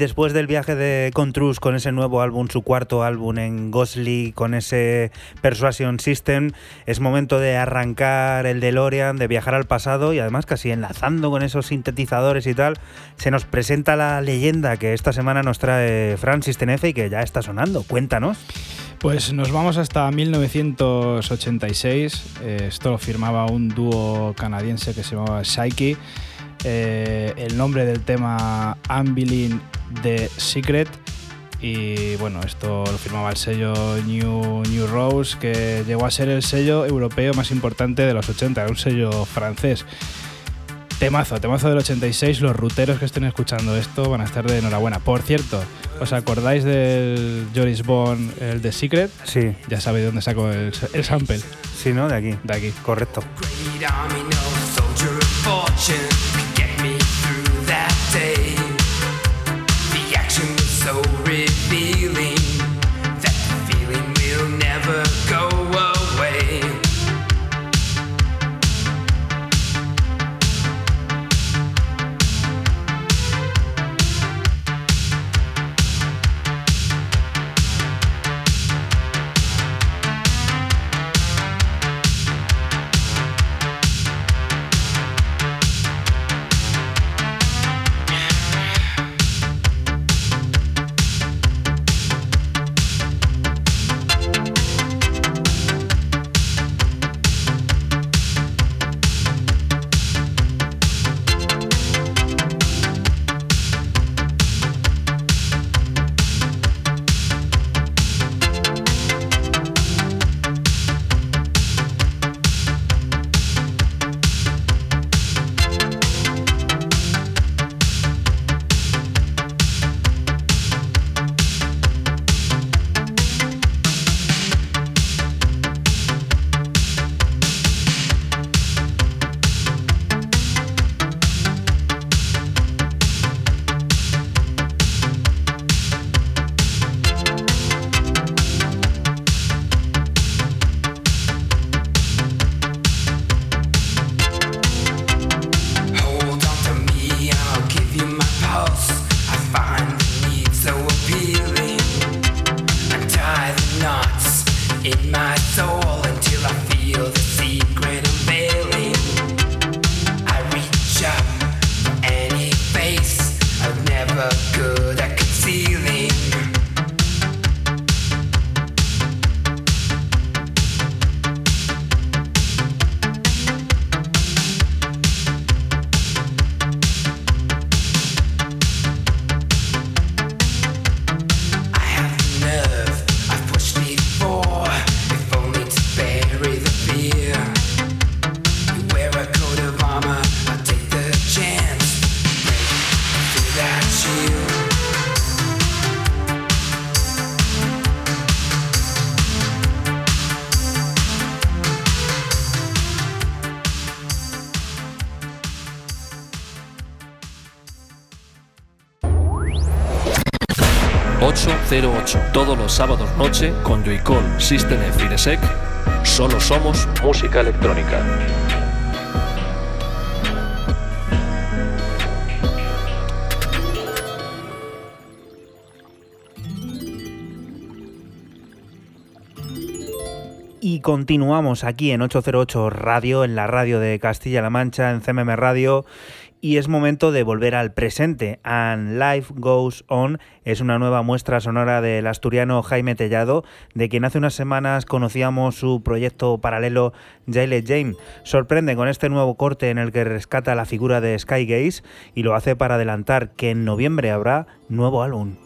Después del viaje de Contrus con ese nuevo álbum, su cuarto álbum en Ghostly, con ese Persuasion System, es momento de arrancar el DeLorean, de viajar al pasado y además casi enlazando con esos sintetizadores y tal, se nos presenta la leyenda que esta semana nos trae Francis Tenefe y que ya está sonando. Cuéntanos. Pues nos vamos hasta 1986. Eh, esto lo firmaba un dúo canadiense que se llamaba Psyche. Eh, el nombre del tema Unveiling the Secret. Y bueno, esto lo firmaba el sello New, New Rose, que llegó a ser el sello europeo más importante de los 80, era un sello francés. Temazo, temazo del 86. Los ruteros que estén escuchando esto van a estar de enhorabuena. Por cierto, ¿os acordáis del Joris Bond, el de Secret? Sí, Ya sabéis dónde saco el, el sample. sí, ¿no? De aquí. De aquí. Correcto. Day. The action was so revealing ...808... Todos los sábados noche con Joycall, System F. Solo somos música electrónica. Y continuamos aquí en 808 Radio, en la radio de Castilla-La Mancha, en CMM Radio. Y es momento de volver al presente. And Life Goes On es una nueva muestra sonora del asturiano Jaime Tellado, de quien hace unas semanas conocíamos su proyecto paralelo Jaile Jane. Sorprende con este nuevo corte en el que rescata la figura de Sky Gaze y lo hace para adelantar que en noviembre habrá nuevo álbum.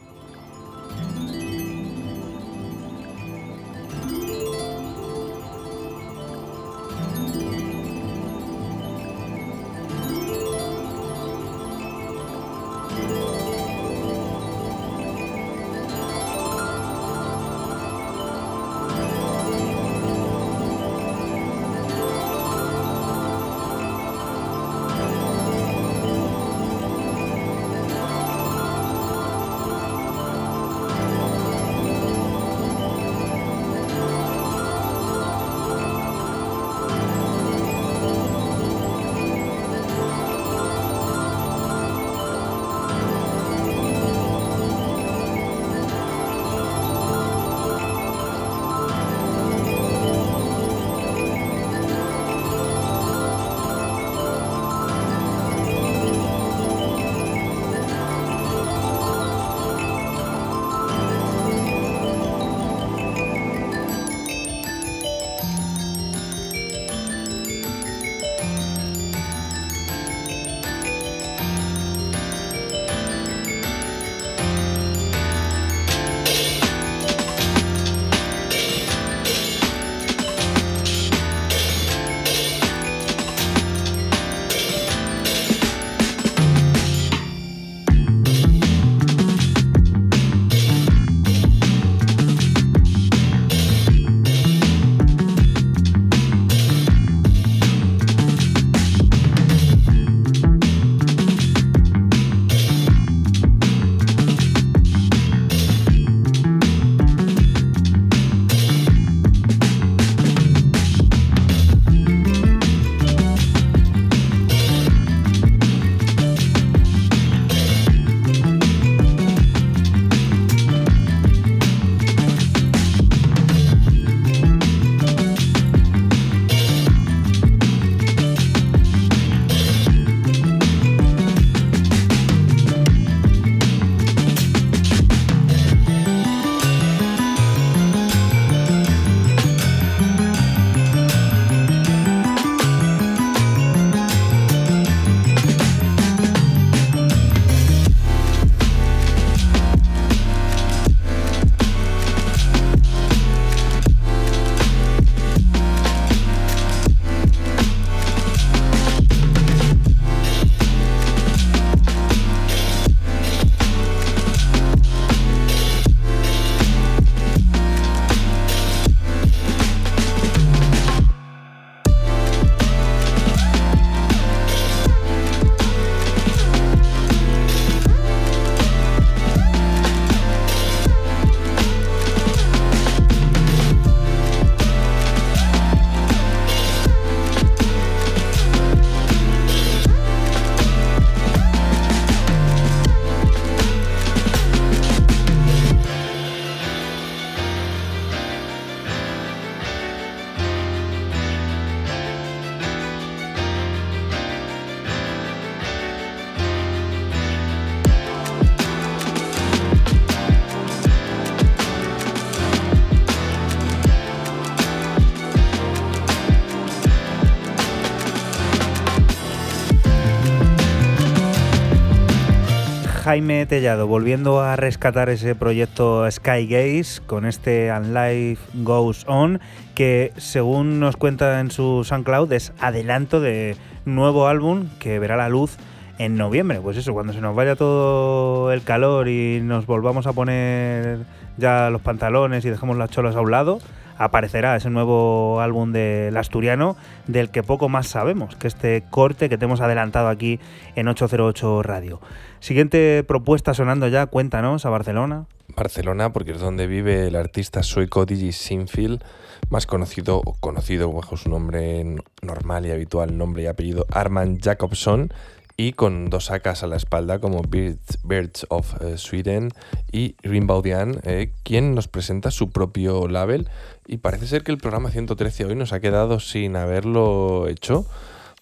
Jaime Tellado volviendo a rescatar ese proyecto Sky Gaze con este And Life Goes On, que según nos cuenta en su SoundCloud es adelanto de nuevo álbum que verá la luz en noviembre. Pues eso, cuando se nos vaya todo el calor y nos volvamos a poner ya los pantalones y dejemos las cholas a un lado, aparecerá ese nuevo álbum del asturiano del que poco más sabemos, que este corte que te hemos adelantado aquí en 808 Radio. Siguiente propuesta sonando ya, cuéntanos, a Barcelona. Barcelona, porque es donde vive el artista sueco Digi Sinfield, más conocido o conocido bajo su nombre normal y habitual, nombre y apellido Arman Jacobson, y con dos sacas a la espalda como Birds, Birds of eh, Sweden y Rimbaudian, eh, quien nos presenta su propio label. Y parece ser que el programa 113 hoy nos ha quedado sin haberlo hecho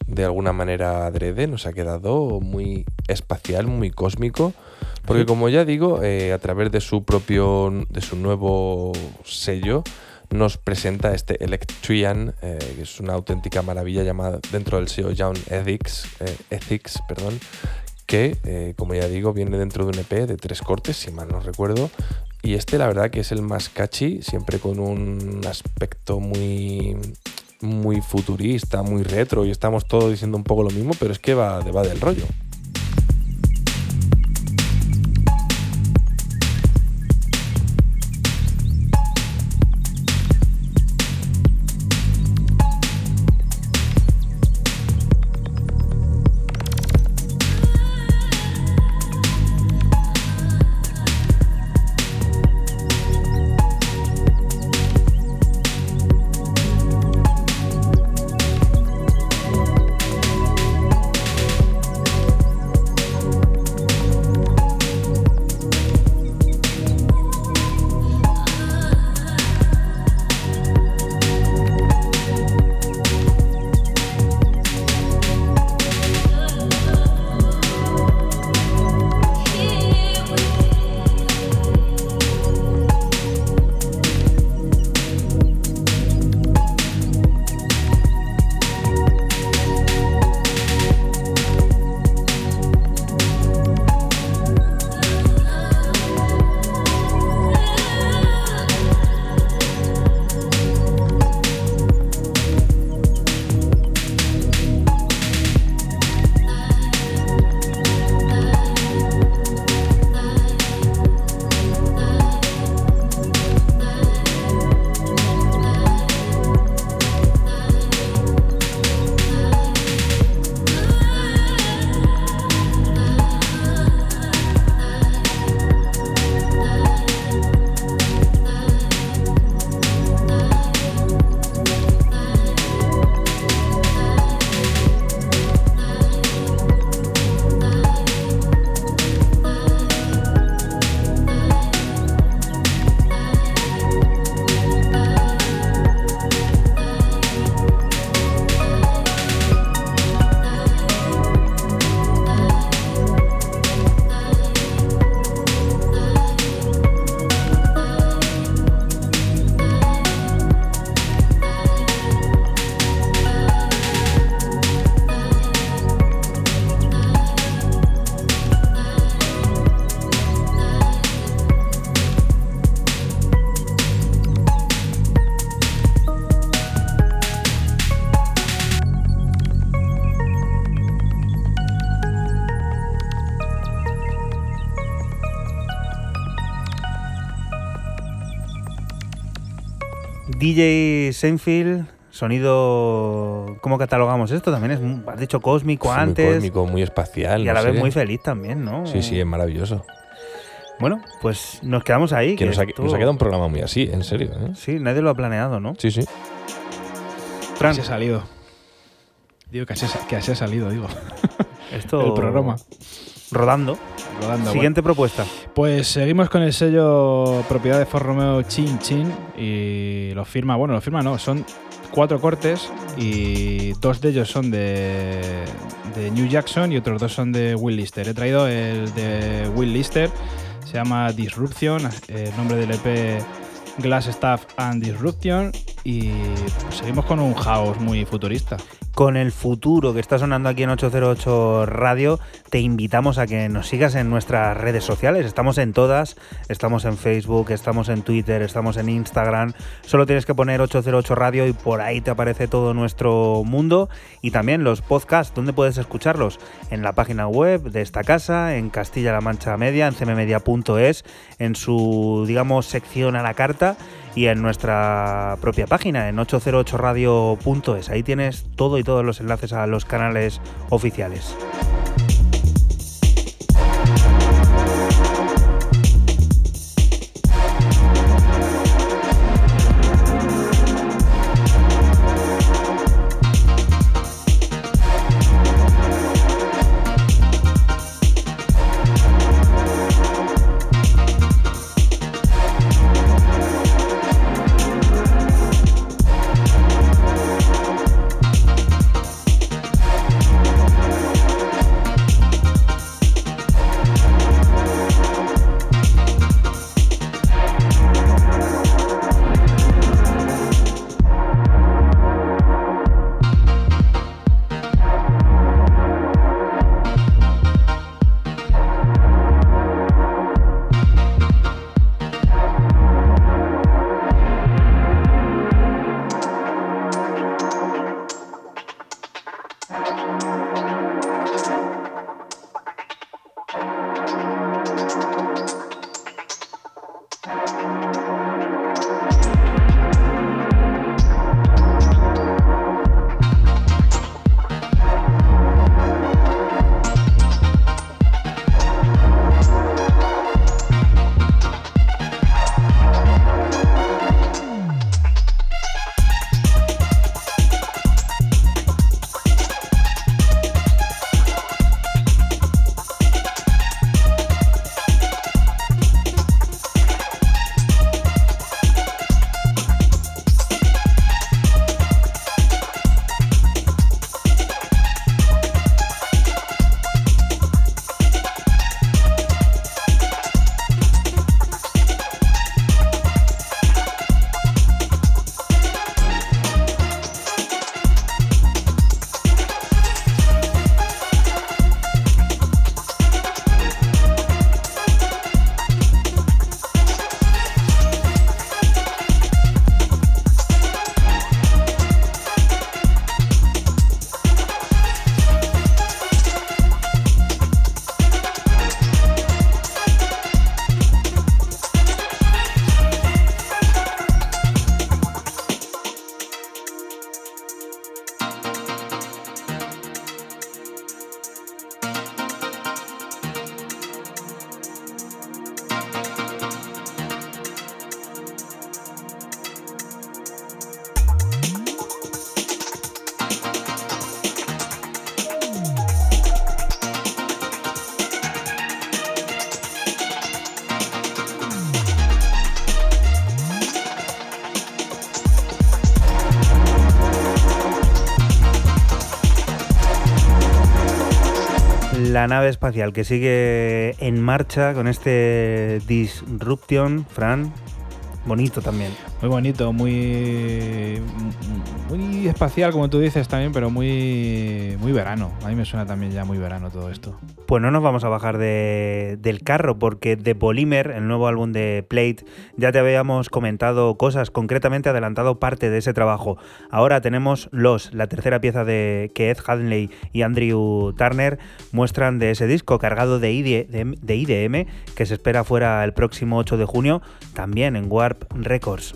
de alguna manera adrede, nos ha quedado muy espacial, muy cósmico. Porque como ya digo, eh, a través de su propio, de su nuevo sello, nos presenta este Electrian, eh, que es una auténtica maravilla llamada dentro del sello Young Ethics, eh, Ethics perdón, que, eh, como ya digo, viene dentro de un EP de tres cortes, si mal no recuerdo. Y este, la verdad, que es el más catchy, siempre con un aspecto muy, muy futurista, muy retro, y estamos todos diciendo un poco lo mismo, pero es que va, va del rollo. Seinfeld, sonido. ¿Cómo catalogamos esto? También es, has dicho cósmico antes. cósmico, muy espacial. Y a no la vez sé. muy feliz también, ¿no? Sí, sí, es maravilloso. Bueno, pues nos quedamos ahí. Que nos ha, esto- nos ha quedado un programa muy así, en serio. ¿eh? Sí, nadie lo ha planeado, ¿no? Sí, sí. Fran, Así ha salido. Digo que así, ha- que así ha salido, digo. esto. El programa. Rodando. Rodando, Siguiente propuesta. Pues seguimos con el sello propiedad de For Romeo Chin Chin y lo firma, bueno, lo firma no, son cuatro cortes y dos de ellos son de, de New Jackson y otros dos son de Will Lister. He traído el de Will Lister, se llama Disruption, el nombre del EP Glass Staff and Disruption y seguimos con un house muy futurista. con el futuro que está sonando aquí en 808 Radio, te invitamos a que nos sigas en nuestras redes sociales. Estamos en todas, estamos en Facebook, estamos en Twitter, estamos en Instagram. Solo tienes que poner 808 Radio y por ahí te aparece todo nuestro mundo. Y también los podcasts, ¿dónde puedes escucharlos? En la página web de esta casa, en Castilla-La Mancha Media, en cmmedia.es, en su, digamos, sección a la carta y en nuestra propia página, en 808radio.es. Ahí tienes todo y todos los enlaces a los canales oficiales. La nave espacial que sigue en marcha con este Disruption, Fran. Bonito también. Muy bonito, muy espacial, como tú dices también, pero muy muy verano. A mí me suena también ya muy verano todo esto. Pues no nos vamos a bajar de- del carro porque The Polymer, el nuevo álbum de Plate, ya te habíamos comentado cosas, concretamente adelantado parte de ese trabajo. Ahora tenemos Los, la tercera pieza de que Ed Hadley y Andrew Turner muestran de ese disco cargado de, de- de IDM que se espera fuera el próximo 8 de junio, también en Warp Records.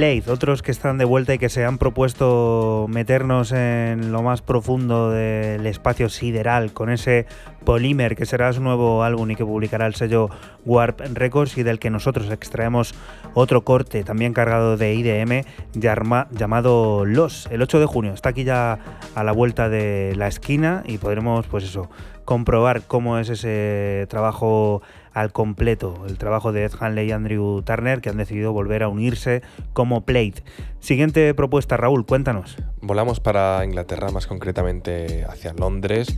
Otros que están de vuelta y que se han propuesto meternos en lo más profundo del espacio sideral con ese Polymer, que será su nuevo álbum y que publicará el sello Warp Records y del que nosotros extraemos otro corte también cargado de IDM llama- llamado Los, el 8 de junio. Está aquí ya a la vuelta de la esquina y podremos, pues eso, comprobar cómo es ese trabajo al completo, el trabajo de Ed Hanley y Andrew Turner, que han decidido volver a unirse como Plate. Siguiente propuesta, Raúl, cuéntanos. Volamos para Inglaterra, más concretamente hacia Londres,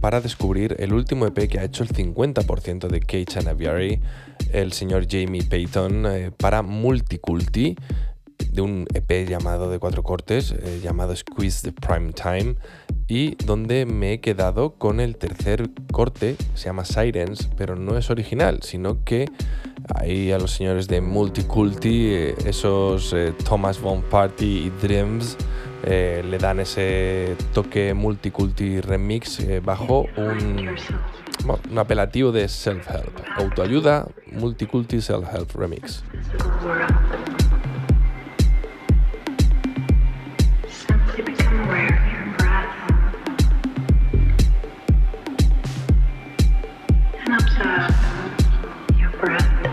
para descubrir el último EP que ha hecho el 50% de Cage and Aviary, el señor Jamie Payton, eh, para Multiculti, de un EP llamado de cuatro cortes, eh, llamado Squeeze the Prime Time, y donde me he quedado con el tercer corte, se llama Sirens, pero no es original, sino que ahí a los señores de Multiculti, eh, esos eh, Thomas Von Party y Dreams, eh, le dan ese toque multiculti remix bajo un, un apelativo de self-help, autoayuda, multiculti self-help remix. Observe your breath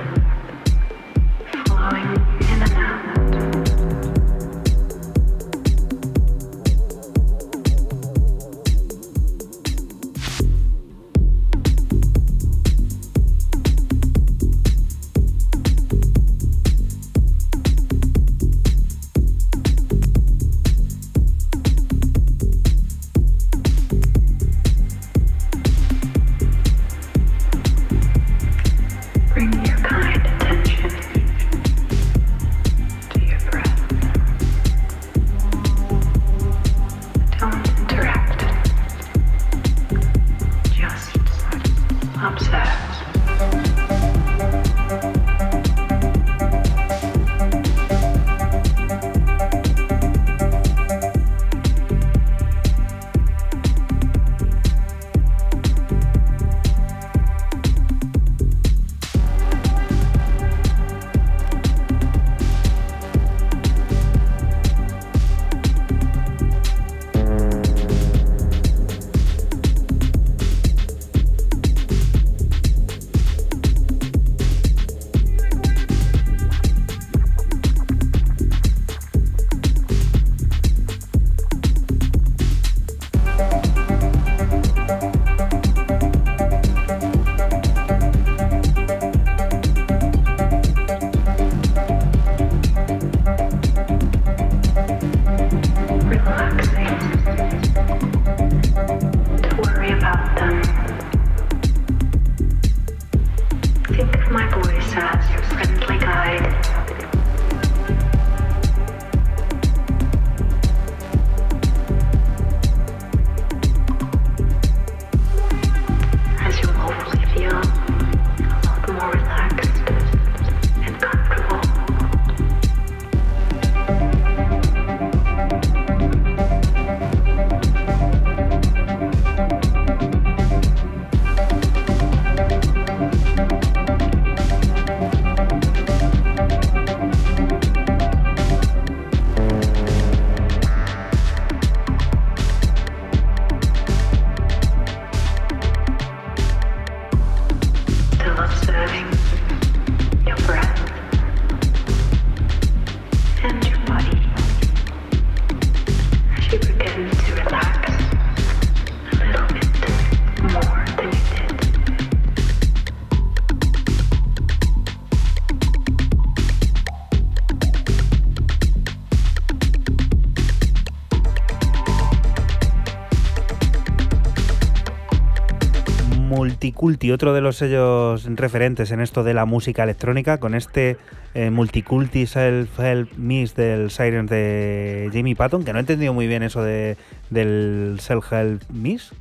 Multiculti, otro de los sellos referentes en esto de la música electrónica, con este eh, Multiculti Self-Help Mix del Sirens de Jamie Patton, que no he entendido muy bien eso de, del Self-Help Mix.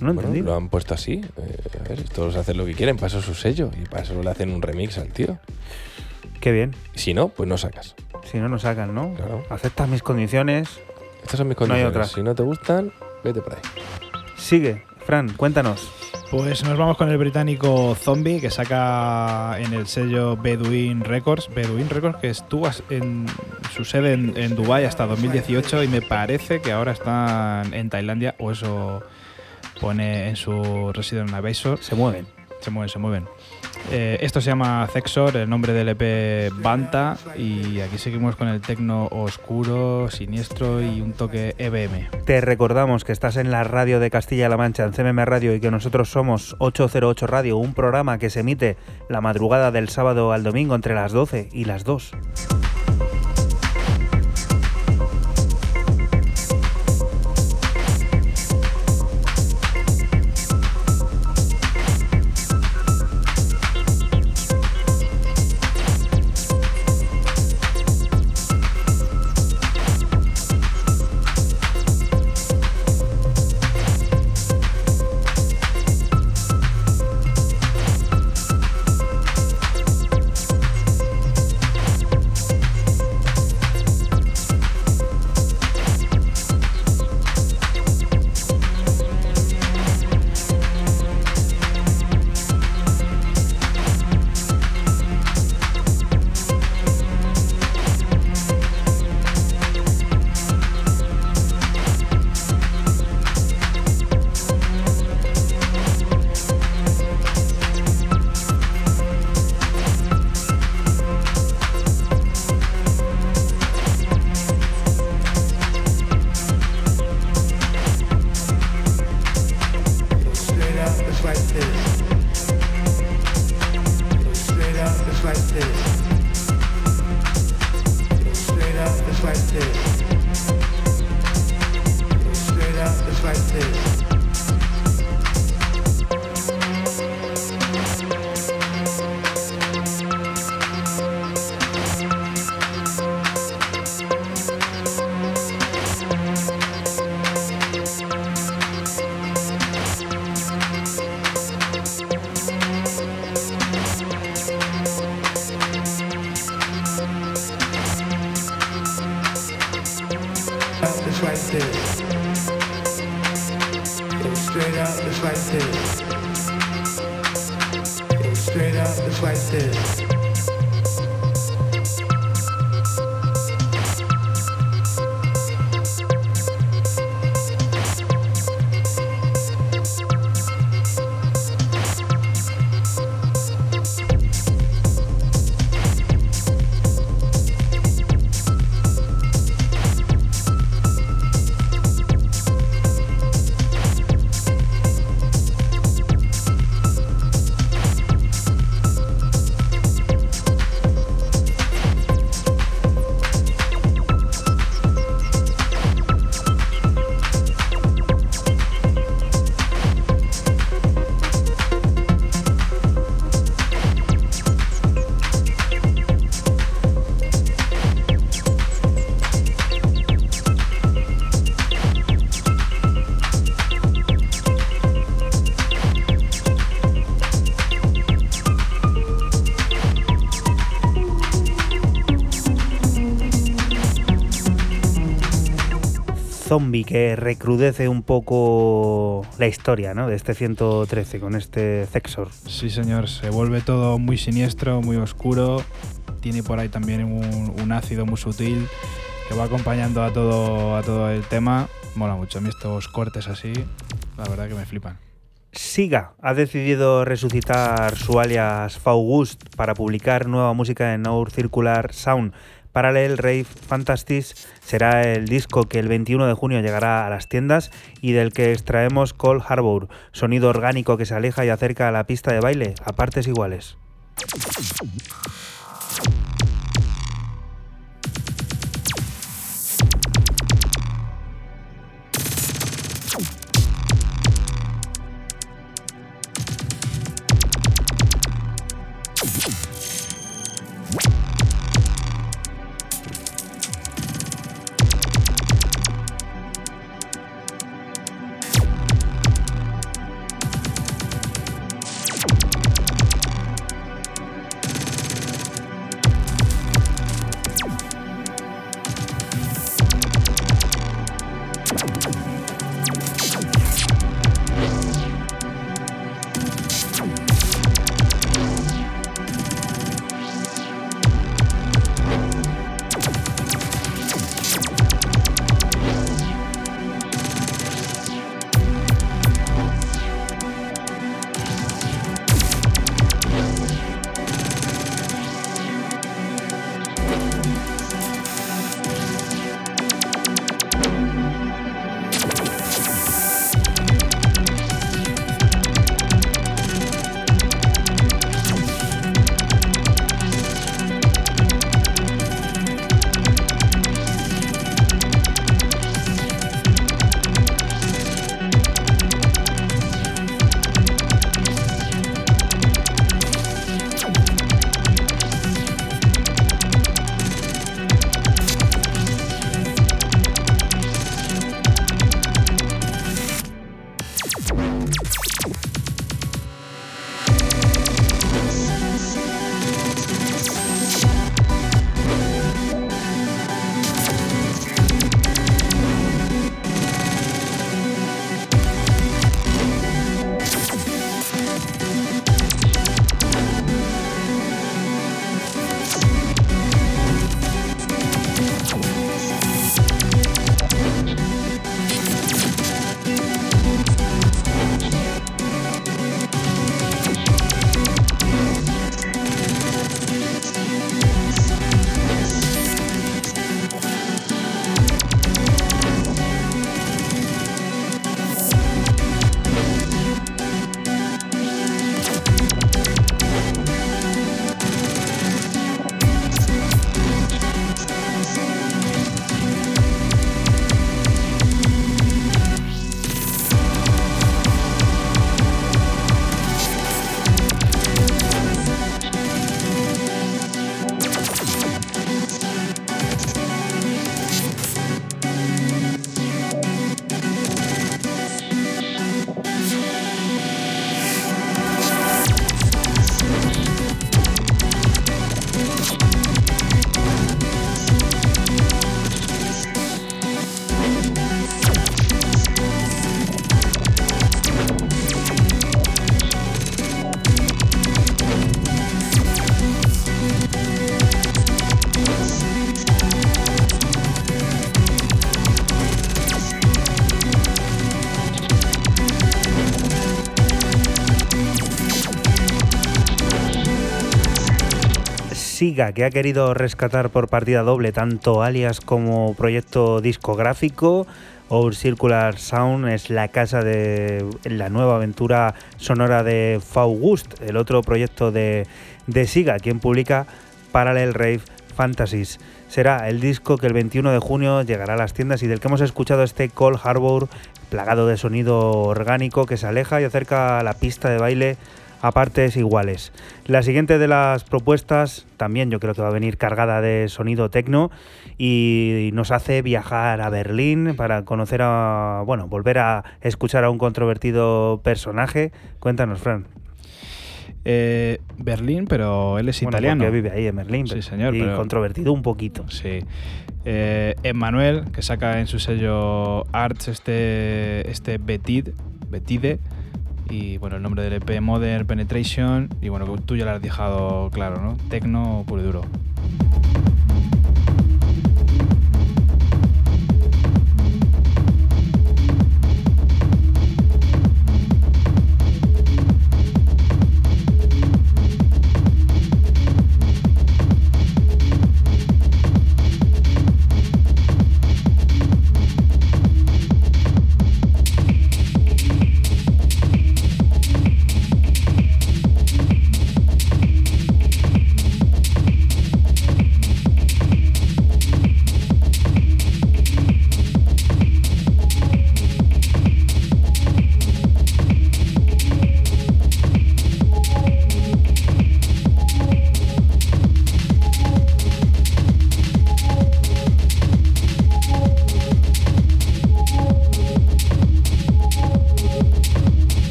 No lo Bueno, han puesto así. eh, a ver, todos hacen lo que quieren, es su sello y para eso le hacen un remix al tío. Qué bien. Si no, pues no sacas. Si no, nos sacan, ¿no? Claro. Aceptas mis condiciones. Estas son mis No hay condiciones. otras. Si no te gustan, vete por ahí. Sigue, Fran, cuéntanos. Pues nos vamos con el británico Zombie que saca en el sello Bedouin Records. Bedouin Records que estuvo en su sede en, en Dubái hasta 2018 y me parece que ahora están en Tailandia o eso pone en su Resident Advisor. Se mueven. Se mueven, se mueven. Eh, esto se llama Zexor, el nombre del EP Banta y aquí seguimos con el tecno oscuro, siniestro y un toque EBM. Te recordamos que estás en la radio de Castilla-La Mancha, en CMM Radio, y que nosotros somos 808 Radio, un programa que se emite la madrugada del sábado al domingo entre las 12 y las 2. Zombie que recrudece un poco la historia ¿no? de este 113 con este Zexor. Sí, señor, se vuelve todo muy siniestro, muy oscuro. Tiene por ahí también un, un ácido muy sutil que va acompañando a todo, a todo el tema. Mola mucho. A mí estos cortes así, la verdad que me flipan. Siga ha decidido resucitar su alias Faugust para publicar nueva música en Our Circular Sound. Parallel Rave Fantastis será el disco que el 21 de junio llegará a las tiendas y del que extraemos Cold Harbor, sonido orgánico que se aleja y acerca a la pista de baile a partes iguales. Siga, que ha querido rescatar por partida doble tanto alias como proyecto discográfico. Our Circular Sound es la casa de la nueva aventura sonora de Faugust, el otro proyecto de, de Siga, quien publica Parallel Rave Fantasies. Será el disco que el 21 de junio llegará a las tiendas y del que hemos escuchado este Cold Harbor plagado de sonido orgánico que se aleja y acerca a la pista de baile a partes iguales. La siguiente de las propuestas también yo creo que va a venir cargada de sonido tecno y nos hace viajar a Berlín para conocer a, bueno, volver a escuchar a un controvertido personaje. Cuéntanos, Fran. Eh, Berlín, pero él es Bueno, italiano. porque vive ahí en Berlín. Sí, señor. Y pero- controvertido un poquito. Sí. Eh, Emmanuel, que saca en su sello Arts este, este Betid, Betide. Y bueno, el nombre del EP Modern Penetration. Y bueno, tú ya lo has dejado claro, ¿no? Tecno puro y duro.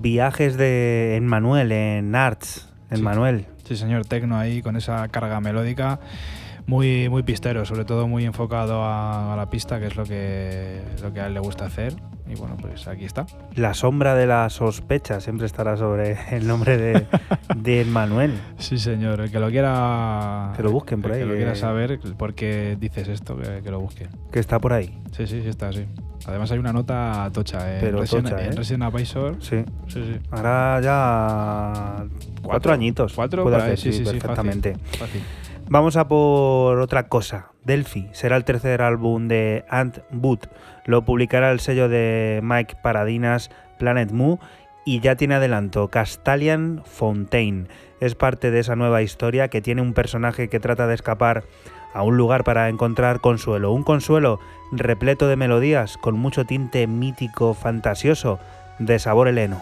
Los viajes de Emmanuel en Arts. Emmanuel. Sí, señor, tecno ahí con esa carga melódica. muy, muy pistero, sobre todo muy enfocado a, a la pista, que es lo que, lo que a él le gusta hacer. Y bueno, pues aquí está. La sombra de la sospecha siempre estará sobre el nombre de, de Manuel. Sí, señor. El que lo quiera. Que lo busquen por el ahí, Que lo quiera saber por qué dices esto, que, que lo busque. Que está por ahí. Sí, sí, sí, está, sí. Además, hay una nota tocha. En Pero Resident, tocha, en ¿eh? Resident Advisor. Sí. Sí, sí. Ahora ya. Cuatro añitos. Cuatro, puede hacer, sí, sí, sí, perfectamente. fácil, fácil. Vamos a por otra cosa. Delphi será el tercer álbum de Ant Boot. Lo publicará el sello de Mike Paradinas, Planet Moo, y ya tiene adelanto Castalian Fontaine. Es parte de esa nueva historia que tiene un personaje que trata de escapar a un lugar para encontrar consuelo. Un consuelo repleto de melodías, con mucho tinte mítico, fantasioso, de sabor heleno.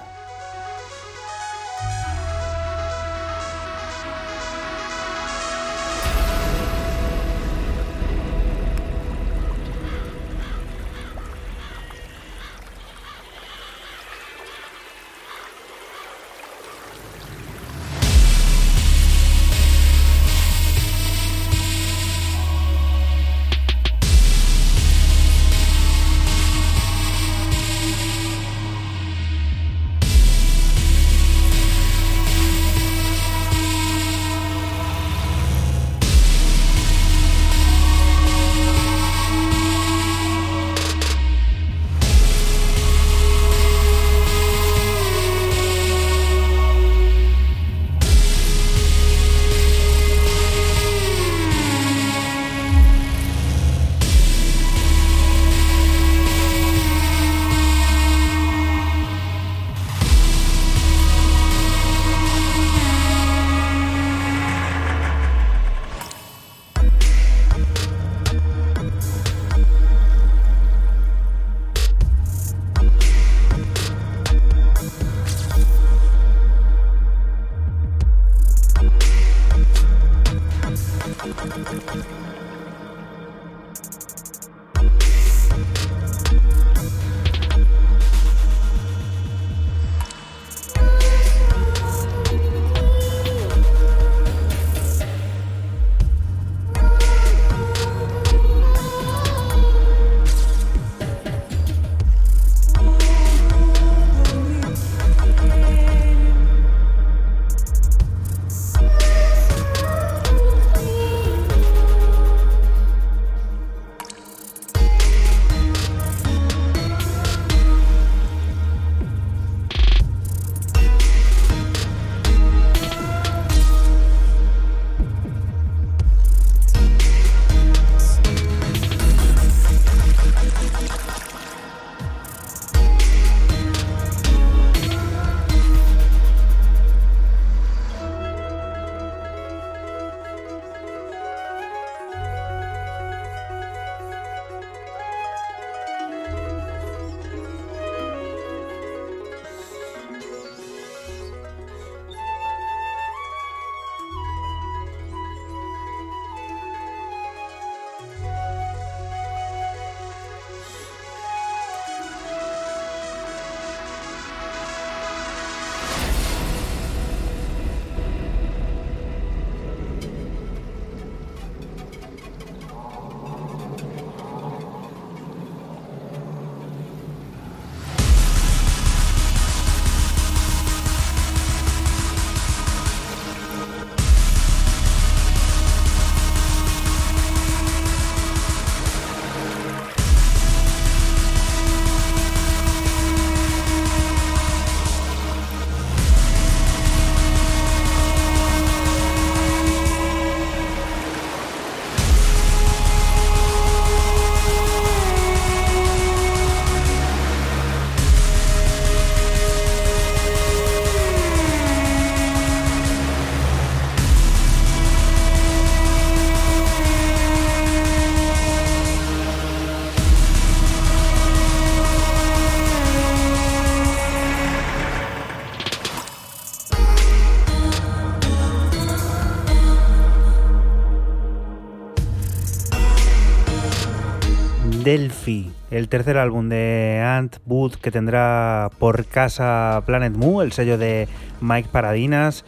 Delphi, el tercer álbum de Ant Boot que tendrá por casa Planet Moo, el sello de Mike Paradinas.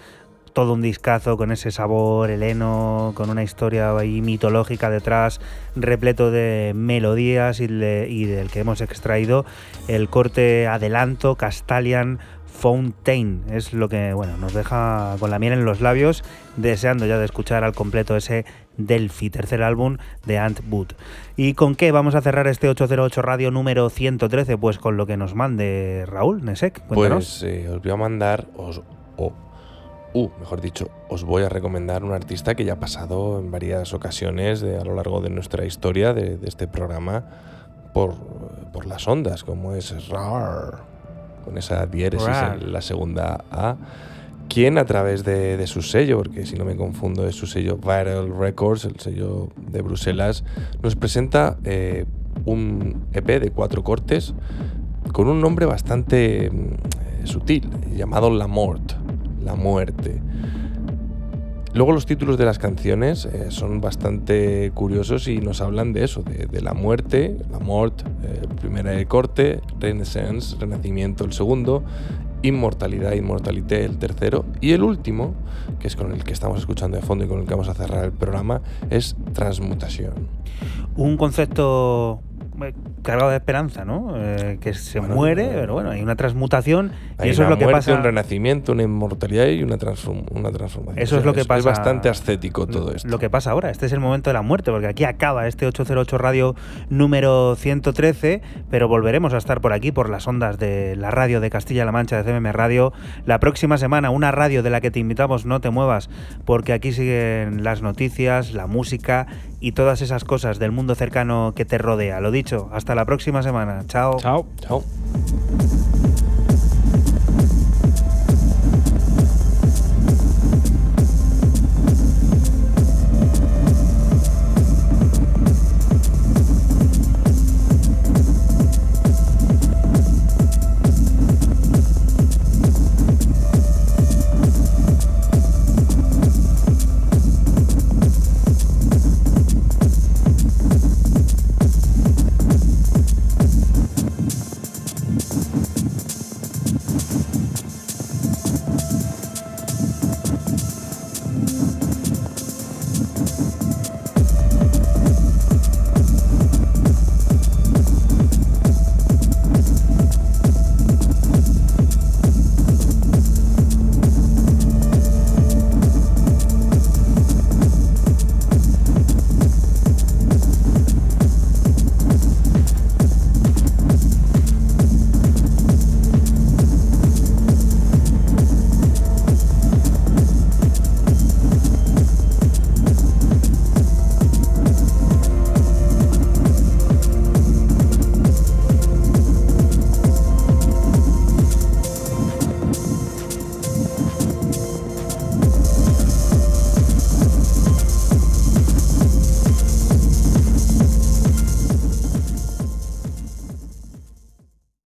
todo un discazo con ese sabor heleno, con una historia ahí mitológica detrás, repleto de melodías y, y del que hemos extraído el corte adelanto Castalian Fountain. Es lo que bueno, nos deja con la miel en los labios, deseando ya de escuchar al completo ese Delphi, tercer álbum de Ant Boot. ¿Y con qué vamos a cerrar este 808 Radio número 113? Pues con lo que nos mande Raúl Nesek. Cuéntanos. Pues eh, os voy a mandar, os, o, uh, mejor dicho, os voy a recomendar un artista que ya ha pasado en varias ocasiones de- a lo largo de nuestra historia de, de este programa por, por las ondas, como es RAR, con esa diéresis Rar. en la segunda A, quien a través de, su sello, porque si no me confundo es su sello Viral Records, el sello de Bruselas, nos presenta eh, un EP de cuatro cortes con un nombre bastante mm, sutil, llamado La Mort, la muerte. Luego los títulos de las canciones eh, son bastante curiosos y nos hablan de eso, de, de la muerte, la mort, eh, el primer corte, renaissance, renacimiento el segundo, inmortalidad, inmortalité el tercero y el último, que es con el que estamos escuchando de fondo y con el que vamos a cerrar el programa, es transmutación. Un concepto cargado de esperanza, ¿no? Eh, que se Bueno, muere, eh, pero bueno, hay una transmutación y Hay eso es una lo que pasa. un renacimiento, una inmortalidad y una, transform- una transformación. Eso es lo que pasa. Es bastante ascético todo esto. Lo que pasa ahora, este es el momento de la muerte, porque aquí acaba este 808 Radio número 113, pero volveremos a estar por aquí, por las ondas de la radio de Castilla-La Mancha, de CMM Radio, la próxima semana, una radio de la que te invitamos, no te muevas, porque aquí siguen las noticias, la música y todas esas cosas del mundo cercano que te rodea. Lo dicho, hasta la próxima semana. Chao. Chao. Chao.